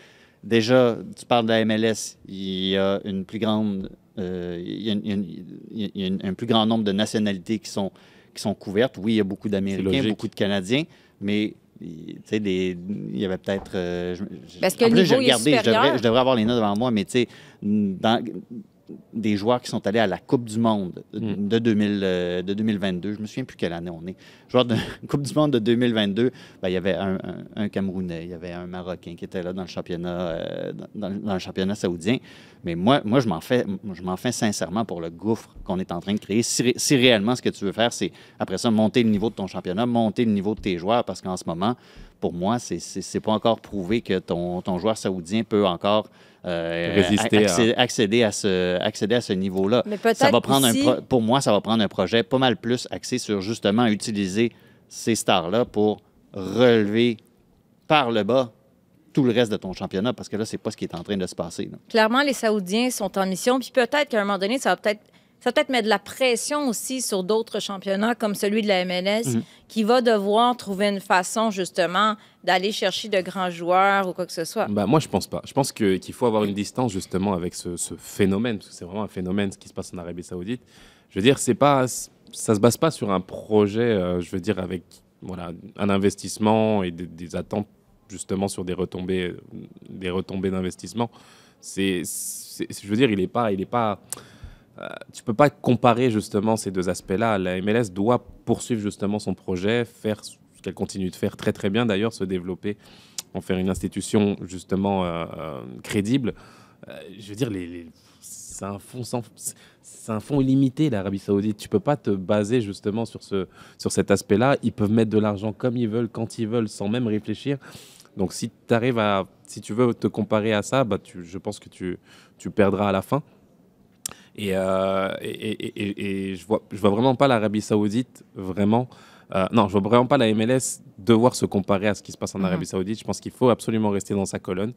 Déjà, tu parles de la MLS, il y a une plus grande, euh, il y a, une- il y a y un plus grand nombre de nationalités qui sont, qui sont couvertes. Oui, il y a beaucoup d'Américains, beaucoup de Canadiens, mais tu sais, des- il y avait peut-être. euh, Parce que en le plus, j'ai est je devrais, je devrais avoir les notes devant moi, mais tu sais, dans- des joueurs qui sont allés à la Coupe du Monde Mm. de, 2000, euh, de 2022. Je me souviens plus quelle année on est. Joueur de [laughs] Coupe du Monde de 2022, ben, il y avait un, un- un Camerounais, il y avait un Marocain qui était là dans le championnat, euh, dans, dans le championnat saoudien. Mais moi, moi je m'en fais, je m'en fais sincèrement pour le gouffre qu'on est en train de créer. Si, ré- si réellement ce que tu veux faire, c'est après ça monter le niveau de ton championnat, monter le niveau de tes joueurs, parce qu'en ce moment, pour moi, c'est c'est c'est pas encore prouvé que ton, ton joueur saoudien peut encore euh, Résister à- accéder, à ce, accéder à ce niveau-là. Mais Ça va prendre aussi- un pro- pour moi, ça va prendre un projet pas mal plus axé sur justement utiliser ces stars-là pour relever par le bas tout le reste de ton championnat, parce que là, c'est pas ce qui est en train de se passer. là. Clairement, les Saoudiens sont en mission, puis peut-être qu'à un moment donné, ça va peut-être ça peut-être mettre de la pression aussi sur d'autres championnats comme celui de la MLS, Mhm. qui va devoir trouver une façon justement d'aller chercher de grands joueurs ou quoi que ce soit. Bah, moi, je pense pas. Je pense qu'il faut avoir une distance justement avec ce, ce phénomène, parce que c'est vraiment un phénomène ce qui se passe en Arabie Saoudite. Je veux dire, c'est pas, ça se base pas sur un projet, euh, je veux dire, avec voilà, un investissement et des, des attentes justement sur des retombées, des retombées d'investissement. C'est, je veux dire, il est pas, il est pas. Euh, tu peux pas comparer justement ces deux aspects-là. La MLS doit poursuivre justement son projet, faire ce qu'elle continue de faire très très bien d'ailleurs, se développer, en faire une institution justement euh, euh, crédible. Euh, je veux dire, c'est un fond sans, fonds illimité l'Arabie Saoudite. Tu peux pas te baser justement sur ce, sur cet aspect-là. Ils peuvent mettre de l'argent comme ils veulent, quand ils veulent, sans même réfléchir. Donc si tu arrives à, si tu veux te comparer à ça, bah je pense que tu, tu perdras à la fin. Et, euh, et, et, et, je vois, je vois vraiment pas l'Arabie Saoudite vraiment. Euh, non, je vois vraiment pas la MLS devoir se comparer à ce qui se passe en Arabie Saoudite. Je pense qu'il faut absolument rester dans sa colonne,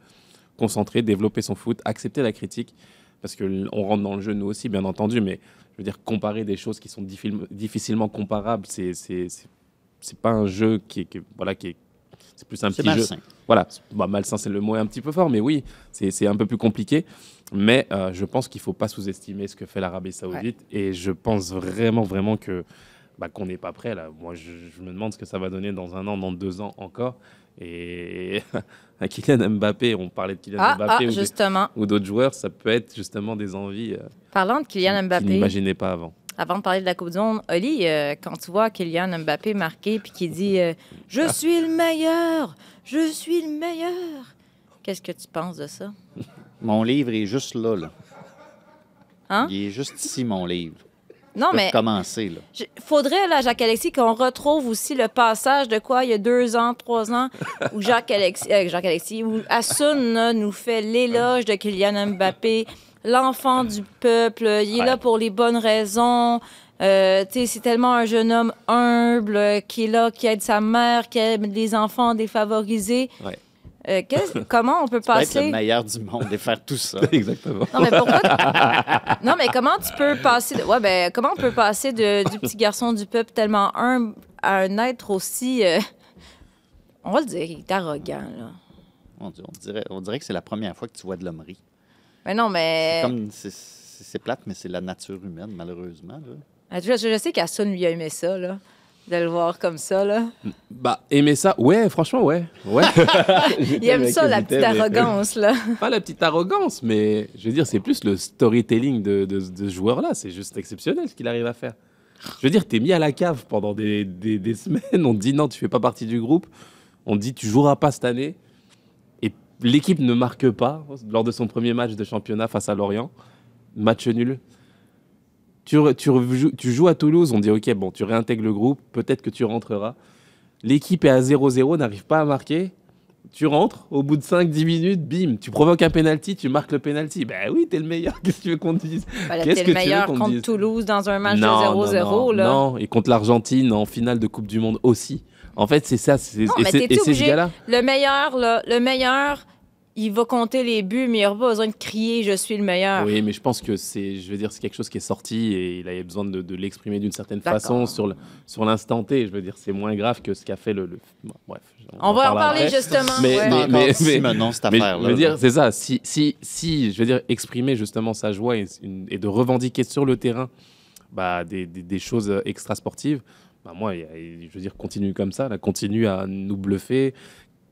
concentrer, développer son foot, accepter la critique, parce que on rentre dans le jeu nous aussi, bien entendu, mais je veux dire comparer des choses qui sont difficilement comparables, c'est c'est pas un jeu qui qui, voilà qui est c'est plus un petit malsain. jeu. Voilà, bah, malsain, c'est le mot un petit peu fort, mais oui, c'est un peu plus compliqué. Mais euh, je pense qu'il ne faut pas sous-estimer ce que fait l'Arabie Saoudite. Et je pense vraiment, vraiment que bah, qu'on n'est pas prêt. Là. Moi, je, je, me demande ce que ça va donner dans un an, dans deux ans encore. Et [laughs] à Kylian Mbappé, on parlait de Kylian Ah, Mbappé ah, ou, d'autres joueurs, ça peut être justement des envies euh, Parlant de Kylian Mbappé, n'imaginaient pas avant. Avant de parler de la Coupe du Monde, Oli, euh, quand tu vois Kylian Mbappé marquer puis qui dit euh, Je suis le meilleur, je suis le meilleur. Qu'est-ce que tu penses de ça? Mon livre est juste là. là. Hein? Il est juste ici, mon livre. Non, mais commencer. Là. faudrait, là, Jacques-Alexis, qu'on retrouve aussi le passage de quoi, il y a deux ans, trois ans, où Jacques-Alexis, euh, Jacques-Alexis, où Assun là, nous fait l'éloge de Kylian Mbappé, l'enfant du peuple, il est là pour les bonnes raisons. Euh, tu sais, c'est tellement un jeune homme humble euh, qui est là, qui aide sa mère, qui aide les enfants défavorisés. Ouais. Euh, [laughs] comment on peut Tu peux être le passer... meilleur du monde et faire tout ça. [laughs] Exactement. Non, mais pourquoi... [laughs] non, mais comment tu peux passer... De... Ouais, ben, comment on peut passer de, du petit garçon du peuple tellement humble à un être aussi... euh, On va le dire, il est arrogant, là? On dirait, on dirait, on dirait que c'est la première fois que tu vois de l'hommerie. Mais non, C'est mais... C'est plate, mais c'est la nature humaine, malheureusement. là. Ah, Je, je sais qu'Assun lui a aimé ça, là. De le voir comme ça, là. Bah, aimer ça, ouais, franchement, ouais. ouais. [laughs] Il aime ça, la petite arrogance, là. [laughs] Pas la petite arrogance, mais je veux dire, c'est plus le storytelling de, de, de ce joueur-là. C'est juste exceptionnel ce qu'il arrive à faire. Je veux dire, t'es mis à la cave pendant des, des, des [laughs] semaines. On te dit non, tu fais pas partie du groupe. On te dit tu joueras pas cette année. L'équipe ne marque pas lors de son premier match de championnat face à Lorient. Match nul. Tu, joues à Toulouse, on dit ok, bon, tu réintègres le groupe, peut-être que tu rentreras. L'équipe est à 0-0, n'arrive pas à marquer. Tu rentres, au bout de 5-10 minutes, bim, tu provoques un penalty, tu marques le penalty. Ben oui, t'es le meilleur, [laughs] qu'est-ce que tu veux qu'on te dise? Ben, là, Qu'est-ce t'es que le tu veux meilleur qu'on contre dise? Toulouse dans un match non, de 0-0, non, non, et contre l'Argentine en finale de Coupe du Monde aussi. En fait, c'est ça. c'est- Non, et mais c'est- t'es-tu et c'est ce obligé? gars-là. Le meilleur, là, le meilleur, il va compter les buts, mais il n'aura pas besoin de crier « Je suis le meilleur Oui, mais je pense que c'est, je veux dire, c'est quelque chose qui est sorti et il avait besoin de, de l'exprimer d'une certaine D'accord. façon sur le, sur l'instant T. Je veux dire, c'est moins grave que ce qu'a fait le. le- bon, bref. On va en parler après. justement. Mais- ouais. C'est encore mais- Simenon, cette Mais affaire-là. je veux dire, c'est ça. Si, si, si, je veux dire, exprimer justement sa joie et, une- et de revendiquer sur le terrain bah, des, des, des choses extra sportives, bah, moi, je veux dire, continue comme ça, continue à nous bluffer,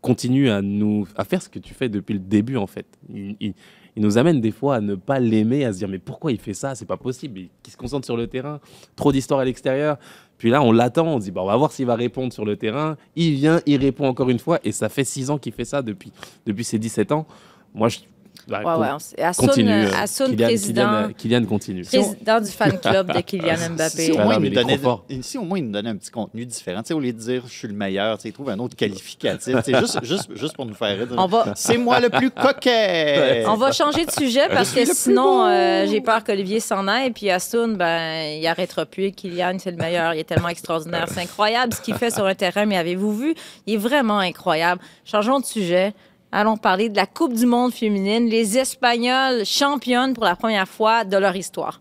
continue à nous à faire ce que tu fais depuis le début en fait. Il, nous amène des fois à ne pas l'aimer, à se dire mais pourquoi il fait ça? C'est pas possible. Il, il se concentre sur le terrain, trop d'histoires à l'extérieur. Puis là, on l'attend, on dit bah, on va voir s'il va répondre sur le terrain. Il vient, il répond encore une fois, et ça fait six ans qu'il fait ça depuis depuis ses 17 ans. Moi, je bah, Ouais, ouais, on sait. Assoun, continue. euh, euh, Assoun, Kylian, président, Kylian, Kylian continue. président du fan club de Kylian Si Mbappé. au, Ah moins, il nous donnait, fort. si au moins il nous donnait un petit contenu différent, tu sais, au lieu de dire je suis le meilleur, tu sais, il trouve un autre qualificatif, juste, juste, juste pour nous faire rire. On va, C'est moi le plus coquet! on va changer de sujet parce que sinon, euh, j'ai peur qu'Olivier s'en aille. Puis Assoun, ben, il arrêtera plus. Kylian, c'est le meilleur. Il est tellement extraordinaire. C'est incroyable ce qu'il fait sur un terrain. Mais avez-vous vu? Il est vraiment incroyable. Changeons de sujet. Allons parler de la Coupe du monde féminine. Les Espagnols championnes pour la première fois de leur histoire.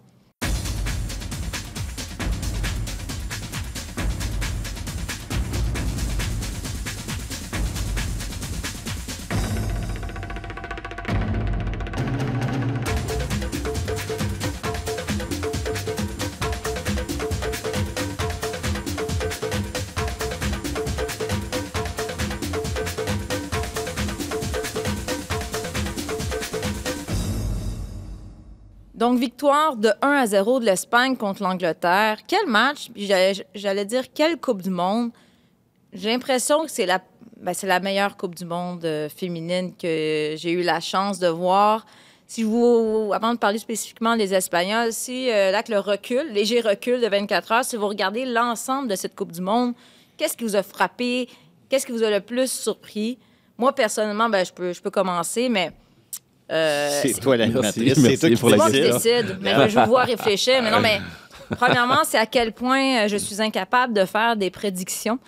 Donc, victoire de 1 à 0 de l'Espagne contre l'Angleterre. Quel match? J'allais dire quelle Coupe du Monde. J'ai l'impression que c'est la, ben, meilleure Coupe du Monde euh, féminine que j'ai eu la chance de voir. si vous, avant de parler spécifiquement des Espagnols, si euh, là, que le recul, léger recul de 24 heures, si vous regardez l'ensemble de cette Coupe du Monde, qu'est-ce qui vous a frappé? Qu'est-ce qui vous a le plus surpris? Moi, personnellement, ben, je peux commencer, mais. Euh, C'est toi l'animatrice, c'est toi qui pour moi qui décide. mais je vous vois réfléchir. Mais non, mais premièrement, c'est à quel point euh, je suis incapable de faire des prédictions.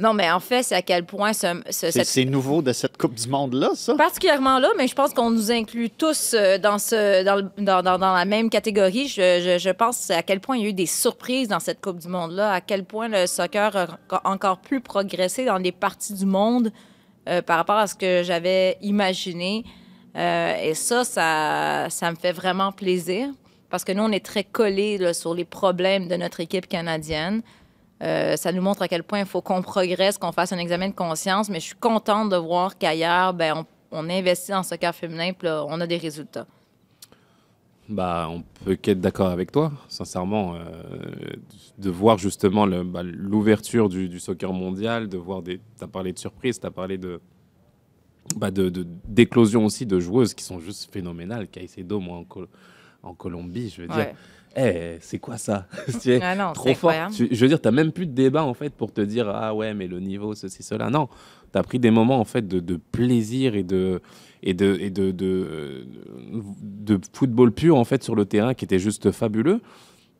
Non, mais en fait, c'est à quel point ce, ce- C'est cette c'est nouveau de cette Coupe du Monde-là, ça? Particulièrement là, mais je pense qu'on nous inclut tous euh, dans, ce, dans, le- dans, dans- dans la même catégorie. Je, je, je pense à quel point il y a eu des surprises dans cette Coupe du Monde-là, à quel point le soccer a enco- encore plus progressé dans les parties du monde euh, par rapport à ce que j'avais imaginé. Euh, et ça, ça, ça me fait vraiment plaisir parce que nous, on est très collés sur les problèmes de notre équipe canadienne. Euh, ça nous montre à quel point il faut qu'on progresse, qu'on fasse un examen de conscience, mais je suis contente de voir qu'ailleurs, ben, on, on investit dans le soccer féminin, puis on a des résultats. Bah, on peut qu'être d'accord avec toi, sincèrement, euh, de voir justement bah, l'ouverture du, du soccer mondial, de voir des. Tu as parlé de surprise, tu as parlé de. Bah, de de- d'éclosion aussi de joueuses qui sont juste phénoménales. Caicedo, moi, en, Col- en Colombie, je veux dire. Ouais. Eh, c'est quoi ça? [laughs] Ah non, c'est trop fort. Tu- je veux dire, tu n'as même plus de débat en fait pour te dire ah ouais, mais le niveau, ceci, cela. Non, tu as pris des moments en fait de, de plaisir et de et de et de, de, de football pur en fait sur le terrain qui était juste fabuleux.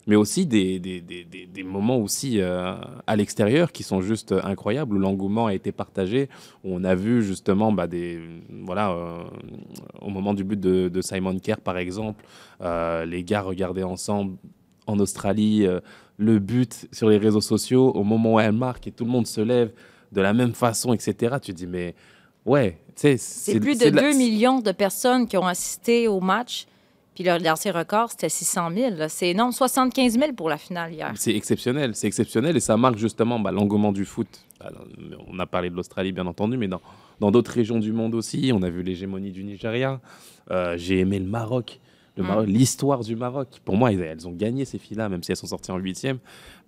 Mais aussi des, des, des, des- moments aussi euh, à l'extérieur qui sont juste incroyables, où l'engouement a été partagé, où on a vu justement bah, des, voilà, euh, au moment du but de, de Simon Kerr par exemple, euh, les gars regardaient ensemble en Australie euh, le but sur les réseaux sociaux au moment où elle marque et tout le monde se lève de la même façon, etc. Tu dis, mais ouais, C'est plus de 2 millions de personnes qui ont assisté au match, puis leur dernier record, c'était 600 000. là. C'est énorme, 75 000 pour la finale hier. C'est exceptionnel, c'est exceptionnel et ça marque justement bah, l'engouement du foot. Bah, On a parlé de l'Australie bien entendu, mais dans dans d'autres régions du monde aussi, on a vu l'hégémonie du Nigeria. Euh, J'ai aimé le Maroc, Mm. Maroc, l'histoire du Maroc. Pour moi, elles, elles ont gagné ces filles-là, même si elles sont sorties en huitième.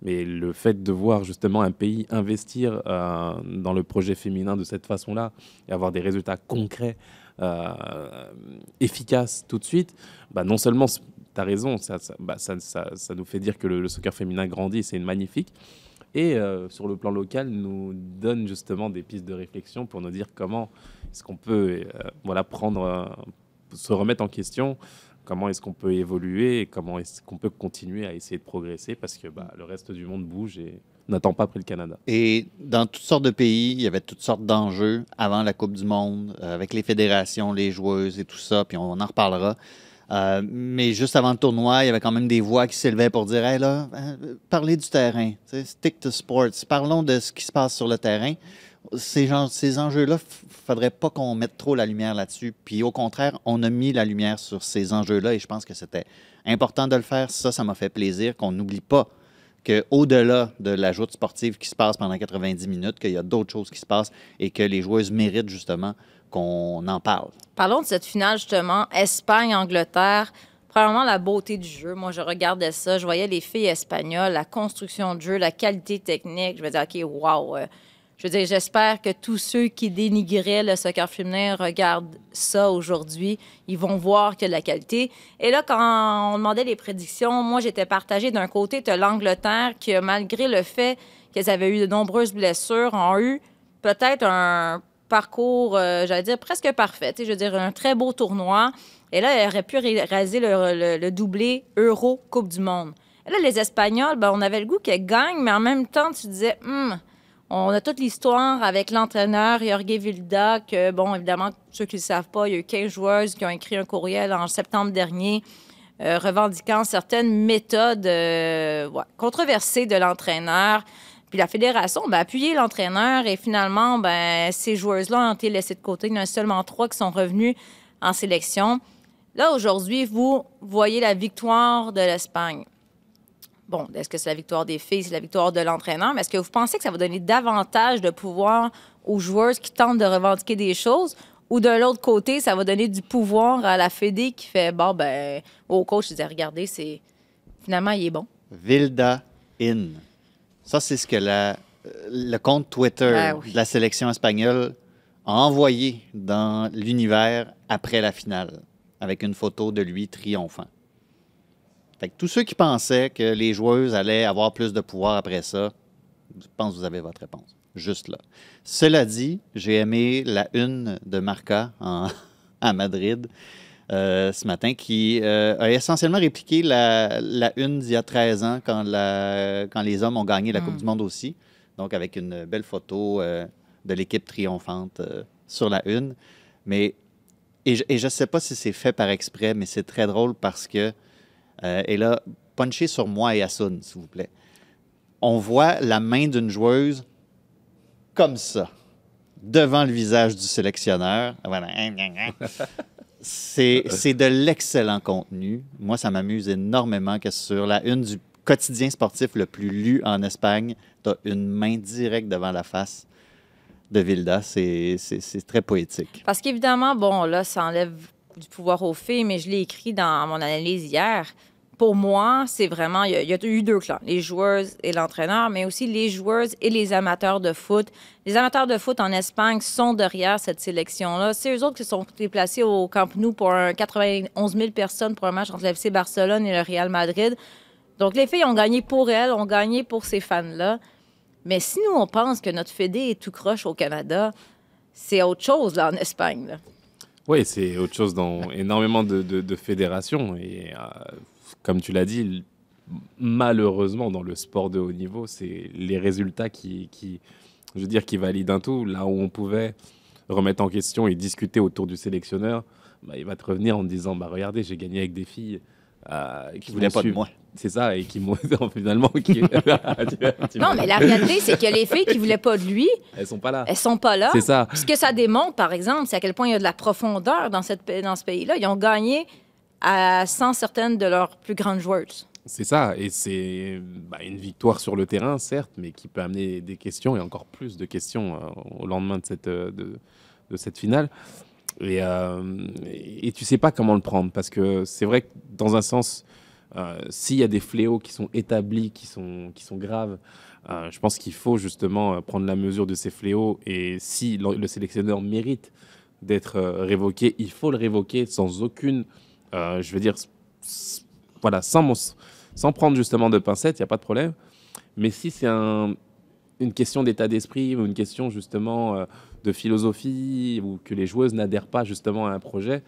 Mais le fait de voir justement un pays investir euh, dans le projet féminin de cette façon-là et avoir des résultats concrets, euh, efficaces tout de suite, bah, non seulement tu as raison, bah, ça, ça- ça nous fait dire que le, soccer féminin grandit, c'est magnifique. Et euh, sur le plan local, nous donne justement des pistes de réflexion pour nous dire comment est-ce qu'on peut euh, voilà, prendre, se remettre en question, comment est-ce qu'on peut évoluer et comment est-ce qu'on peut continuer à essayer de progresser parce que bah, le reste du monde bouge et n'attend pas après le Canada. Et dans toutes sortes de pays, il y avait toutes sortes d'enjeux avant la Coupe du Monde, euh, avec les fédérations, les joueuses et tout ça, puis on en reparlera. Euh, mais juste avant le tournoi, il y avait quand même des voix qui s'élevaient pour dire Hey là, euh, parlez du terrain, stick to sports, parlons de ce qui se passe sur le terrain. Ces, ces enjeux-là, il faudrait pas qu'on mette trop la lumière là-dessus. Puis au contraire, on a mis la lumière sur ces enjeux-là et je pense que c'était important de le faire. Ça, ça m'a fait plaisir qu'on n'oublie pas qu'au-delà de la joute sportive qui se passe pendant 90 minutes, qu'il y a d'autres choses qui se passent et que les joueuses méritent justement qu'on en parle. Parlons de cette finale, justement, Espagne-Angleterre. Premièrement, la beauté du jeu. Moi, je regardais ça, je voyais les filles espagnoles, la construction de jeu, la qualité technique. Je me disais, OK, wow. Je veux j'espère que tous ceux qui dénigraient le soccer féminin regardent ça aujourd'hui. Ils vont voir de la qualité. Et là, quand on demandait les prédictions, moi, j'étais partagée. D'un côté, tu l'Angleterre qui, malgré le fait qu'elles avaient eu de nombreuses blessures, ont eu peut-être un parcours, euh, j'allais dire, presque parfait. Je veux dire, un très beau tournoi. Et là, elle aurait pu réaliser le, doublé Euro-Coupe du Monde. Et là, les Espagnols, ben, on avait le goût qu'elles gagnent, mais en même temps, tu disais, Hum, on a toute l'histoire avec l'entraîneur Jorge Vilda, que, bon, évidemment, ceux qui ne le savent pas, il y a eu 15 joueuses qui ont écrit un courriel en septembre dernier euh, revendiquant certaines méthodes euh, controversées de l'entraîneur. Puis la fédération ben, a appuyé l'entraîneur et finalement, ben, ces joueuses-là ont été laissées de côté. Il y en a seulement trois qui sont revenus en sélection. Là, aujourd'hui, vous voyez la victoire de l'Espagne. Bon, est-ce que c'est la victoire des filles, c'est la victoire de l'entraîneur, mais est-ce que vous pensez que ça va donner davantage de pouvoir aux joueuses qui tentent de revendiquer des choses? Ou de l'autre côté, ça va donner du pouvoir à la Fédé qui fait, bon, ben, au coach, il dit, regardez, c'est finalement, il est bon. Vilda In. Ça, c'est ce que la- le compte Twitter Ah oui. de la sélection espagnole a envoyé dans l'univers après la finale. avec une photo de lui triomphant. Fait que tous ceux qui pensaient que les joueuses allaient avoir plus de pouvoir après ça, je pense que vous avez votre réponse. Juste là. Cela dit, j'ai aimé la une de Marca en- [laughs] à Madrid euh, ce matin qui euh, a essentiellement répliqué la, la une d'il y a 13 ans quand, la- quand les hommes ont gagné la Coupe du Monde aussi. Donc, avec une belle photo euh, de l'équipe triomphante sur la une. Mais, et je ne sais pas si c'est fait par exprès, mais c'est très drôle parce que, euh, et là, punchez sur moi et Asun, s'il vous plaît. On voit la main d'une joueuse comme ça, devant le visage du sélectionneur. Voilà. [laughs] C'est de l'excellent contenu. Moi, ça m'amuse énormément que sur la une du quotidien sportif le plus lu en Espagne, tu as une main directe devant la face de Vilda. C'est très poétique. Parce qu'évidemment, bon, là, ça enlève du pouvoir aux filles, mais je l'ai écrit dans mon analyse hier. Pour moi, c'est vraiment, il y, a, eu deux clans, les joueuses et l'entraîneur, mais aussi les joueuses et les amateurs de foot. Les amateurs de foot en Espagne sont derrière cette sélection-là. C'est eux autres qui sont déplacés au Camp Nou pour un 91 000 personnes pour un match entre l'FC Barcelone et le Real Madrid. Donc, les filles ont gagné pour elles, ont gagné pour ces fans-là. Mais si nous, on pense que notre Fédé est tout croche au Canada, c'est autre chose là, en Espagne. là. Oui, c'est autre chose dans énormément de, de- de fédérations. Et euh, comme tu l'as dit, malheureusement, dans le sport de haut niveau, c'est les résultats qui, qui, je veux dire, qui valident un tout. Là où on pouvait remettre en question et discuter autour du sélectionneur, bah, il va te revenir en te disant bah, Regardez, j'ai gagné avec des filles euh, qui Qui voulait m'ont pas de moi. C'est ça, et qui m'ont [laughs] finalement. Qui... [laughs] Non, mais la réalité, c'est que les filles qui voulaient pas de lui, Elles sont pas là. elles sont pas là. C'est ça. Ce que ça démontre, par exemple, c'est à quel point il y a de la profondeur dans, cette, dans ce pays-là. Ils ont gagné à 100 certaines de leurs plus grandes joueuses. C'est ça, et c'est bah, une victoire sur le terrain, certes, mais qui peut amener des questions et encore plus de questions euh, au lendemain de cette, euh, de, de cette finale. Et, euh, et tu sais pas comment le prendre, parce que c'est vrai que dans un sens, euh, s'il y a des fléaux qui sont établis, qui sont, qui sont graves, euh, je pense qu'il faut justement euh, prendre la mesure de ces fléaux, et si le, le sélectionneur mérite d'être révoqué, il faut le révoquer sans aucune, je veux dire, voilà, sans, sans prendre justement de pincettes, il n'y a pas de problème. Mais si c'est un- une question d'état d'esprit ou une question justement de philosophie ou que les joueuses n'adhèrent pas justement à un projet,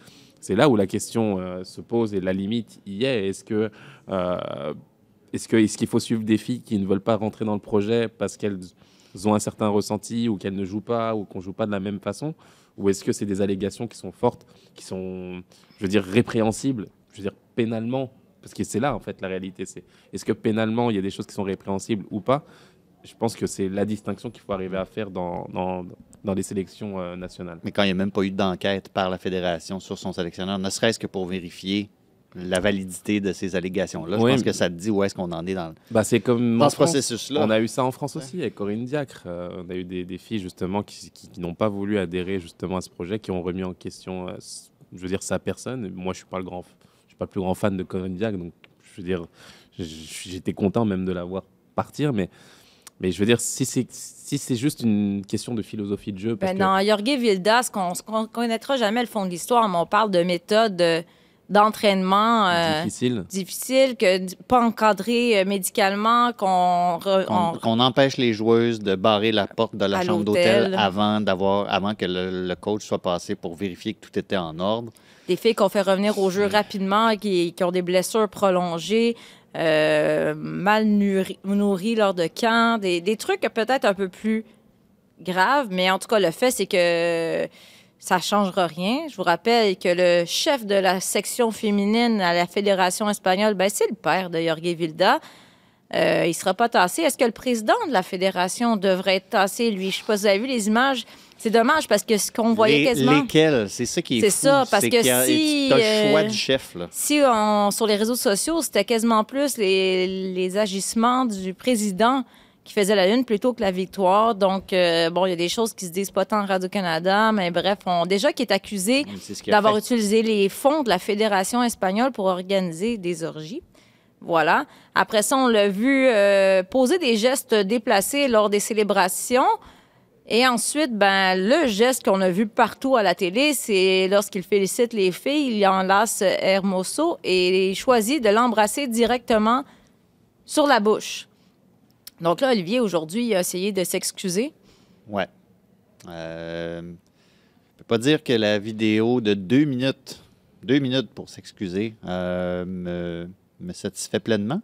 c'est là où la question euh, se pose et la limite y est. Euh, est-ce que- est-ce qu'il faut suivre des filles qui ne veulent pas rentrer dans le projet parce qu'elles ont un certain ressenti ou qu'elles ne jouent pas ou qu'on joue pas de la même façon? Ou est-ce que c'est des allégations qui sont fortes, qui sont, je veux dire, répréhensibles, je veux dire pénalement? Parce que c'est là en fait la réalité. C'est est-ce que pénalement il y a des choses qui sont répréhensibles ou pas? Je pense que c'est la distinction qu'il faut arriver à faire dans, dans, dans les sélections euh, nationales. Mais quand il n'y a même pas eu d'enquête par la fédération sur son sélectionneur, ne serait-ce que pour vérifier la validité de ces allégations-là, Oui, je pense que ça te dit où est-ce qu'on en est dans, Bah, c'est comme dans en ce processus-là. On a eu ça en France aussi avec Corinne Diacre. Euh, on a eu des, des filles justement qui, qui- qui n'ont pas voulu adhérer justement à ce projet, qui ont remis en question, euh, je veux dire, sa personne. Moi, je suis pas le grand, je suis pas le plus grand fan de Corinne Diacre, donc je veux dire, j'étais content même de la voir partir, mais mais je veux dire, si c'est si c'est juste une question de philosophie de jeu, parce Ben, que- dans Jorge Vildas, qu'on ne connaîtra jamais le fond de l'histoire, mais on parle de méthode euh, d'entraînement euh, difficile. difficile, que pas encadré euh, médicalement, qu'on re- on- empêche les joueuses de barrer la porte de la chambre d'hôtel avant d'avoir avant que le, le coach soit passé pour vérifier que tout était en ordre. des filles qu'on fait revenir au jeu rapidement, qui, qui ont des blessures prolongées, euh, mal nourries nourries lors de camp, des, des trucs peut-être un peu plus graves, mais en tout cas, le fait, c'est que ça ne changera rien. Je vous rappelle que le chef de la section féminine à la Fédération espagnole, ben, c'est le père de Jorge Vilda. Euh, il ne sera pas tassé. Est-ce que le président de la fédération devrait être tassé, lui? Je ne sais pas si vous avez vu les images. C'est dommage parce que ce qu'on voyait Les- quasiment... Lesquelles? C'est ça qui est C'est ça, parce que y a- si, le choix euh, du chef, là. Si on- sur les réseaux sociaux, c'était quasiment plus les, les agissements du président qui faisait la une plutôt que la victoire. Donc, euh, bon, il y a des choses qui se disent pas tant en Radio-Canada, mais bref, on, déjà qui est accusé d'avoir utilisé les fonds de la Fédération espagnole pour organiser des orgies. Voilà. Après ça, on l'a vu euh, poser des gestes déplacés lors des célébrations. Et ensuite, ben, le geste qu'on a vu partout à la télé, c'est lorsqu'il félicite les filles, il enlace Hermoso et il choisit de l'embrasser directement sur la bouche. Donc là, Olivier, aujourd'hui, il a essayé de s'excuser. Ouais. Euh, je peux pas dire que la vidéo de deux minutes, deux minutes pour s'excuser, euh, me satisfait pleinement.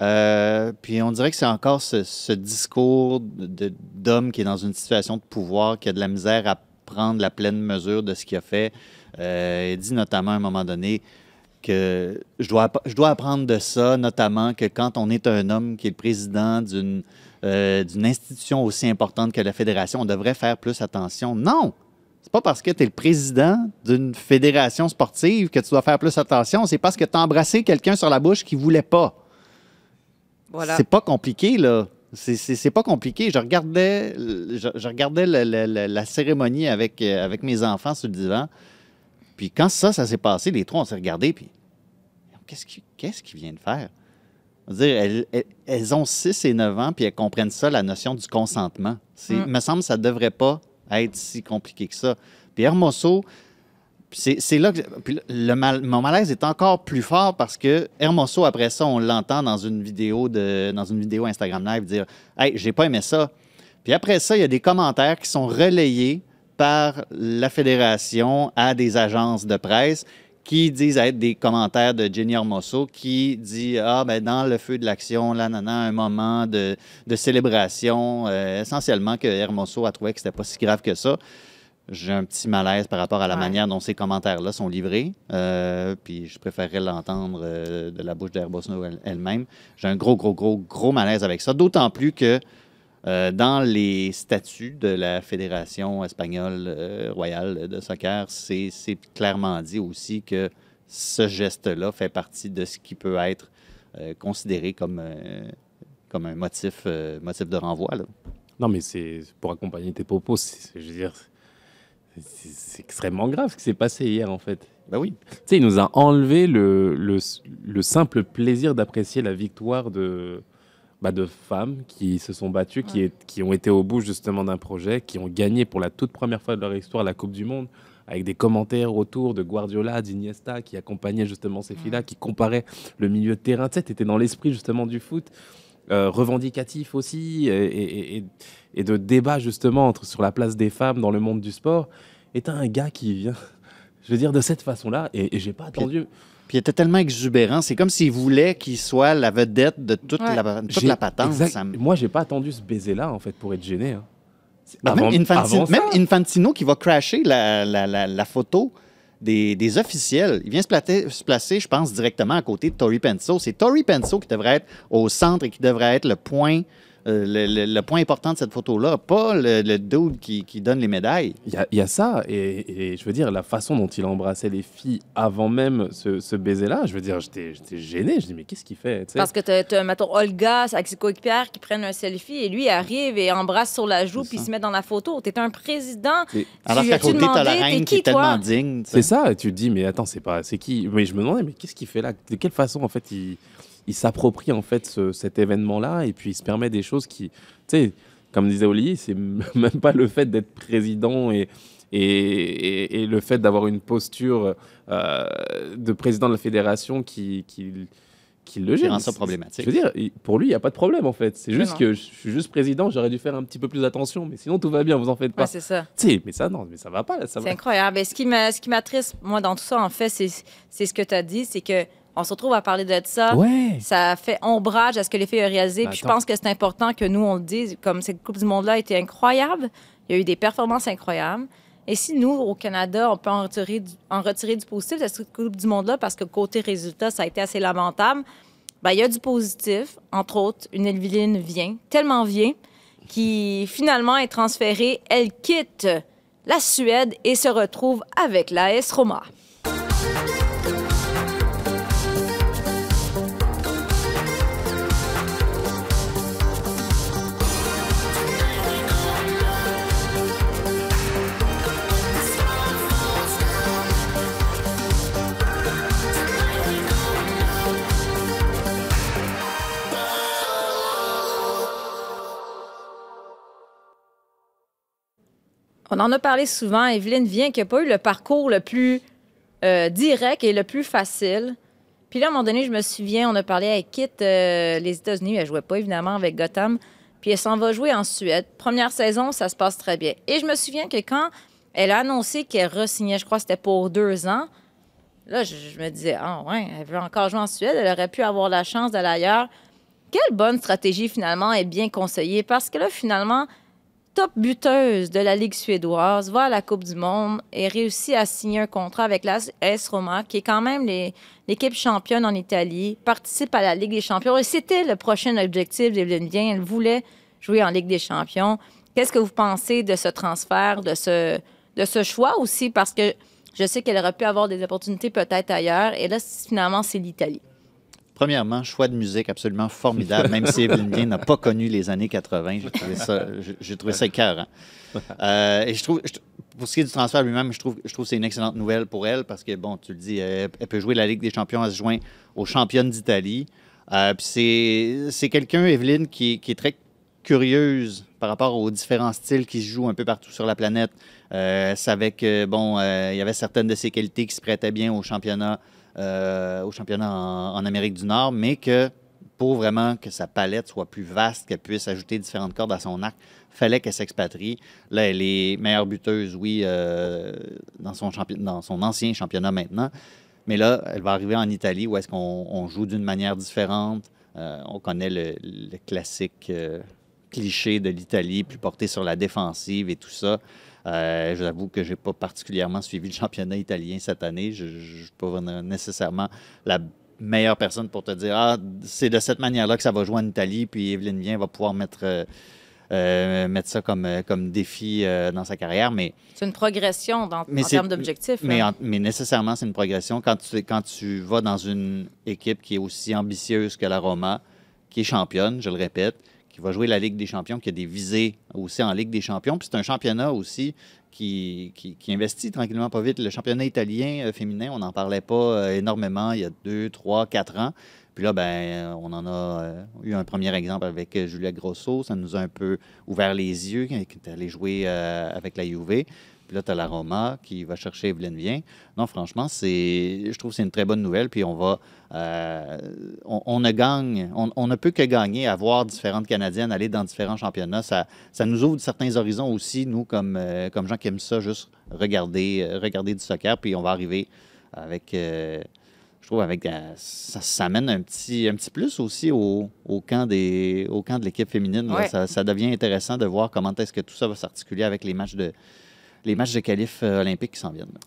Euh, puis on dirait que c'est encore ce, discours d'homme qui est dans une situation de pouvoir, qui a de la misère à prendre la pleine mesure de ce qu'il a fait. Euh, il dit notamment à un moment donné que je dois, apprendre de ça, notamment que quand on est un homme qui est le président d'une euh, d'une institution aussi importante que la fédération, on devrait faire plus attention. Non! C'est pas parce que tu es le président d'une fédération sportive que tu dois faire plus attention, c'est parce que tu as embrassé quelqu'un sur la bouche qui voulait pas. Voilà. C'est pas compliqué, là. C'est- pas compliqué. Je regardais, je, je regardais la cérémonie avec, euh, avec mes enfants sur le divan. Puis quand ça, ça s'est passé, les trois, on s'est regardés, puis qu'est-ce qu'ils qu'est-ce qu'ils viennent faire? Dire, elles, elles- elles ont 6 et 9 ans, puis elles comprennent ça, la notion du consentement. C'est- Mm. Il me semble que ça ne devrait pas être si compliqué que ça. Puis Hermoso, c'est là que mon malaise est encore plus fort parce que Hermoso, après ça, on l'entend dans une vidéo dans une vidéo Instagram Live dire Hey, j'ai pas aimé ça. Puis après ça, il y a des commentaires qui sont relayés par la fédération à des agences de presse qui disent être des commentaires de Jenny Hermoso qui dit Ah, ben dans le feu de l'action, là, un moment de, de célébration, euh, essentiellement que Hermoso a trouvé que c'était pas si grave que ça. J'ai un petit malaise par rapport à la Ouais. manière dont ces commentaires-là sont livrés. Euh, puis je préférerais l'entendre euh, de la bouche d'Hermoso elle- elle-même. J'ai un gros, gros, gros, gros malaise avec ça. D'autant plus que euh, dans les statuts de la Fédération espagnole euh, royale de soccer, c'est clairement dit aussi que ce geste-là fait partie de ce qui peut être euh, considéré comme, comme un motif, motif de renvoi. Là. Non, mais c'est pour accompagner tes propos, c'est- je veux dire, c'est- c'est extrêmement grave ce qui s'est passé hier en fait. Ben oui. Tu sais, il nous a enlevé le, le, le simple plaisir d'apprécier la victoire de, bah, de femmes qui se sont battues, qui, est- qui ont été au bout justement d'un projet, qui ont gagné pour la toute première fois de leur histoire la Coupe du Monde, avec des commentaires autour de Guardiola, d'Iniesta, qui accompagnaient justement ces filles-là, qui comparaient le milieu de terrain. Tu sais, étais dans l'esprit justement du foot, euh, revendicatif aussi, et, et- et- et de débat justement entre, sur la place des femmes dans le monde du sport. Et t'as un gars qui vient, [laughs] je veux dire, de cette façon-là, et, et j'ai pas attendu. Puis il était tellement exubérant. C'est comme s'il voulait qu'il soit la vedette de toute, Ouais. la, toute la patente. exact. Ça me- Moi, j'ai pas attendu ce baiser-là, en fait, pour être gêné. hein. Ben, avant- même, Infantino, même qui va crasher la, la- la- la photo des, des officiels. Il vient se, plater- se placer, je pense, directement à côté de Tori Penso. C'est Tori Penso qui devrait être au centre et qui devrait être le point, euh, le, le- le point important de cette photo-là, pas le, le dude qui, qui donne les médailles. Il y, a- il y a ça, et, et je veux dire, la façon dont il embrassait les filles avant même ce, ce baiser-là, je veux dire, j'étais gêné. Je dis, mais qu'est-ce qu'il fait Parce que tu as, mettons, Olga avec ses coéquipières qui prennent un selfie et lui arrive et embrasse sur la joue puis ça. se met dans la photo. T'es un président. Alors qu'à côté, t'as la reine t'es qui est qui, toi? tellement digne. C'est ça, et tu te dis, mais attends, c'est pas, c'est qui? Mais je me demandais, mais qu'est-ce qu'il fait là? De quelle façon, en fait, il, il s'approprie en fait ce- cet événement-là, et puis il se permet des choses qui, tu sais, comme disait Olivier, c'est [laughs] même pas le fait d'être président et et, et- et le fait d'avoir une posture euh, de président de la fédération qui, qui, qui le ça C'est- problématique. Je veux dire, pour lui, il n'y a pas de problème en fait. C'est juste non. que je suis juste président, j'aurais dû faire un petit peu plus attention, mais sinon tout va bien, vous en faites pas. Ouais, c'est ça. Tu sais, mais ça, non, mais ça va pas. C'est incroyable. Et ce qui m'attriste, moi, dans tout ça, en fait, c'est c'est ce que tu as dit, c'est que on se retrouve à parler de ça. Ouais. Ça fait ombrage à ce que les filles ont réalisé. Ben, Puis je pense que c'est important que nous, on le dise. Comme cette Coupe du Monde-là a été incroyable, il y a eu des performances incroyables. Et si nous, au Canada, on peut en retirer du, en retirer du positif de cette Coupe du Monde-là, parce que côté résultat, ça a été assez lamentable, ben, il y a du positif. Entre autres, une Elviline vient, tellement vient, qui finalement est transférée. Elle quitte la Suède et se retrouve avec l'AS Roma. On en a parlé souvent. Evelyne vient qui n'a pas eu le parcours le plus euh, direct et le plus facile. Puis là, à un moment donné, je me souviens, on a parlé avec Kit, euh, les États-Unis. Elle jouait pas évidemment avec Gotham. Puis elle s'en va jouer en Suède. Première saison, ça se passe très bien. Et je me souviens que quand elle a annoncé qu'elle re-signait, je crois que c'était pour deux ans, là, je, me disais, ah ouais, elle veut encore jouer en Suède. Elle aurait pu avoir la chance d'aller ailleurs. Quelle bonne stratégie, finalement, est bien conseillée. Parce que là, finalement, top buteuse de la Ligue suédoise, va à la Coupe du Monde et réussit à signer un contrat avec la S Roma, qui est quand même l'équipe championne en Italie, participe à la Ligue des champions. Et c'était le prochain objectif d'Evelyne Bien. Elle voulait jouer en Ligue des champions. Qu'est-ce que vous pensez de ce transfert, de ce, de ce choix aussi? Parce que je sais qu'elle aurait pu avoir des opportunités peut-être ailleurs. Et là, finalement, c'est l'Italie. Premièrement, choix de musique absolument [laughs] formidable, même si Evelyne Bien n'a pas connu les années 80. J'ai trouvé ça, j'ai- trouvé ça écœurant. Euh, et je trouve, je- pour ce qui est du transfert lui-même, je trouve, je trouve que c'est une excellente nouvelle pour elle parce que, bon, tu le dis, elle, elle peut jouer la Ligue des champions, elle se joint aux championnes d'Italie. Euh, puis c'est, c'est quelqu'un, Evelyne, qui, est- qui est très curieuse par rapport aux différents styles qui se jouent un peu partout sur la planète. Euh, elle savait que, bon, il y avait certaines de ses qualités qui se prêtaient bien au championnat, euh, au championnat en, Amérique du Nord, mais que pour vraiment que sa palette soit plus vaste, qu'elle puisse ajouter différentes cordes à son arc, fallait qu'elle s'expatrie. Là, elle est meilleure buteuse, oui, euh, dans, son ancien championnat maintenant. Mais là, elle va arriver en Italie où est-ce qu'on on joue d'une manière différente. Euh, on connaît le, le classique cliché de l'Italie, plus porté sur la défensive et tout ça. Euh, J'avoue que je n'ai pas particulièrement suivi le championnat italien cette année. Je ne suis pas nécessairement la meilleure personne pour te dire ah, c'est de cette manière-là que ça va jouer en Italie, puis Evelyne Bien va pouvoir mettre, euh, euh, mettre ça comme, comme défi euh, dans sa carrière. Mais C'est une progression dans, Mais en termes d'objectifs. mais, mais nécessairement, c'est une progression. Quand tu, quand tu vas dans une équipe qui est aussi ambitieuse que la Roma, qui est championne, je le répète, qui va jouer la Ligue des champions, qui a des visées aussi en Ligue des champions, puis c'est un championnat aussi qui, qui, investit tranquillement pas vite. Le championnat italien euh, féminin, on n'en parlait pas euh, énormément il y a deux, trois, quatre ans. Puis là, ben, euh, on en a eu un premier exemple avec Julia Grosso. Ça nous a un peu ouvert les yeux, qui est allée jouer avec la Juve. Puis là, tu as la Roma qui va chercher Evelyne Vien. Non, franchement, c'est, je trouve que c'est une très bonne nouvelle. Puis on va. euh, on, on ne gagne. On, on ne peut que gagner à voir différentes Canadiennes aller dans différents championnats. Ça, ça nous ouvre certains horizons aussi, nous, comme, euh, comme gens qui aiment ça, juste regarder, euh, regarder du soccer. Puis on va arriver avec. euh, je trouve avec ça, ça amène un petit, un petit plus aussi au, au camp, des, au camp de l'équipe féminine. Ouais. Ça, ça devient intéressant de voir comment est-ce que tout ça va s'articuler avec les matchs de, les matchs de qualif euh, olympiques qui s'en viennent.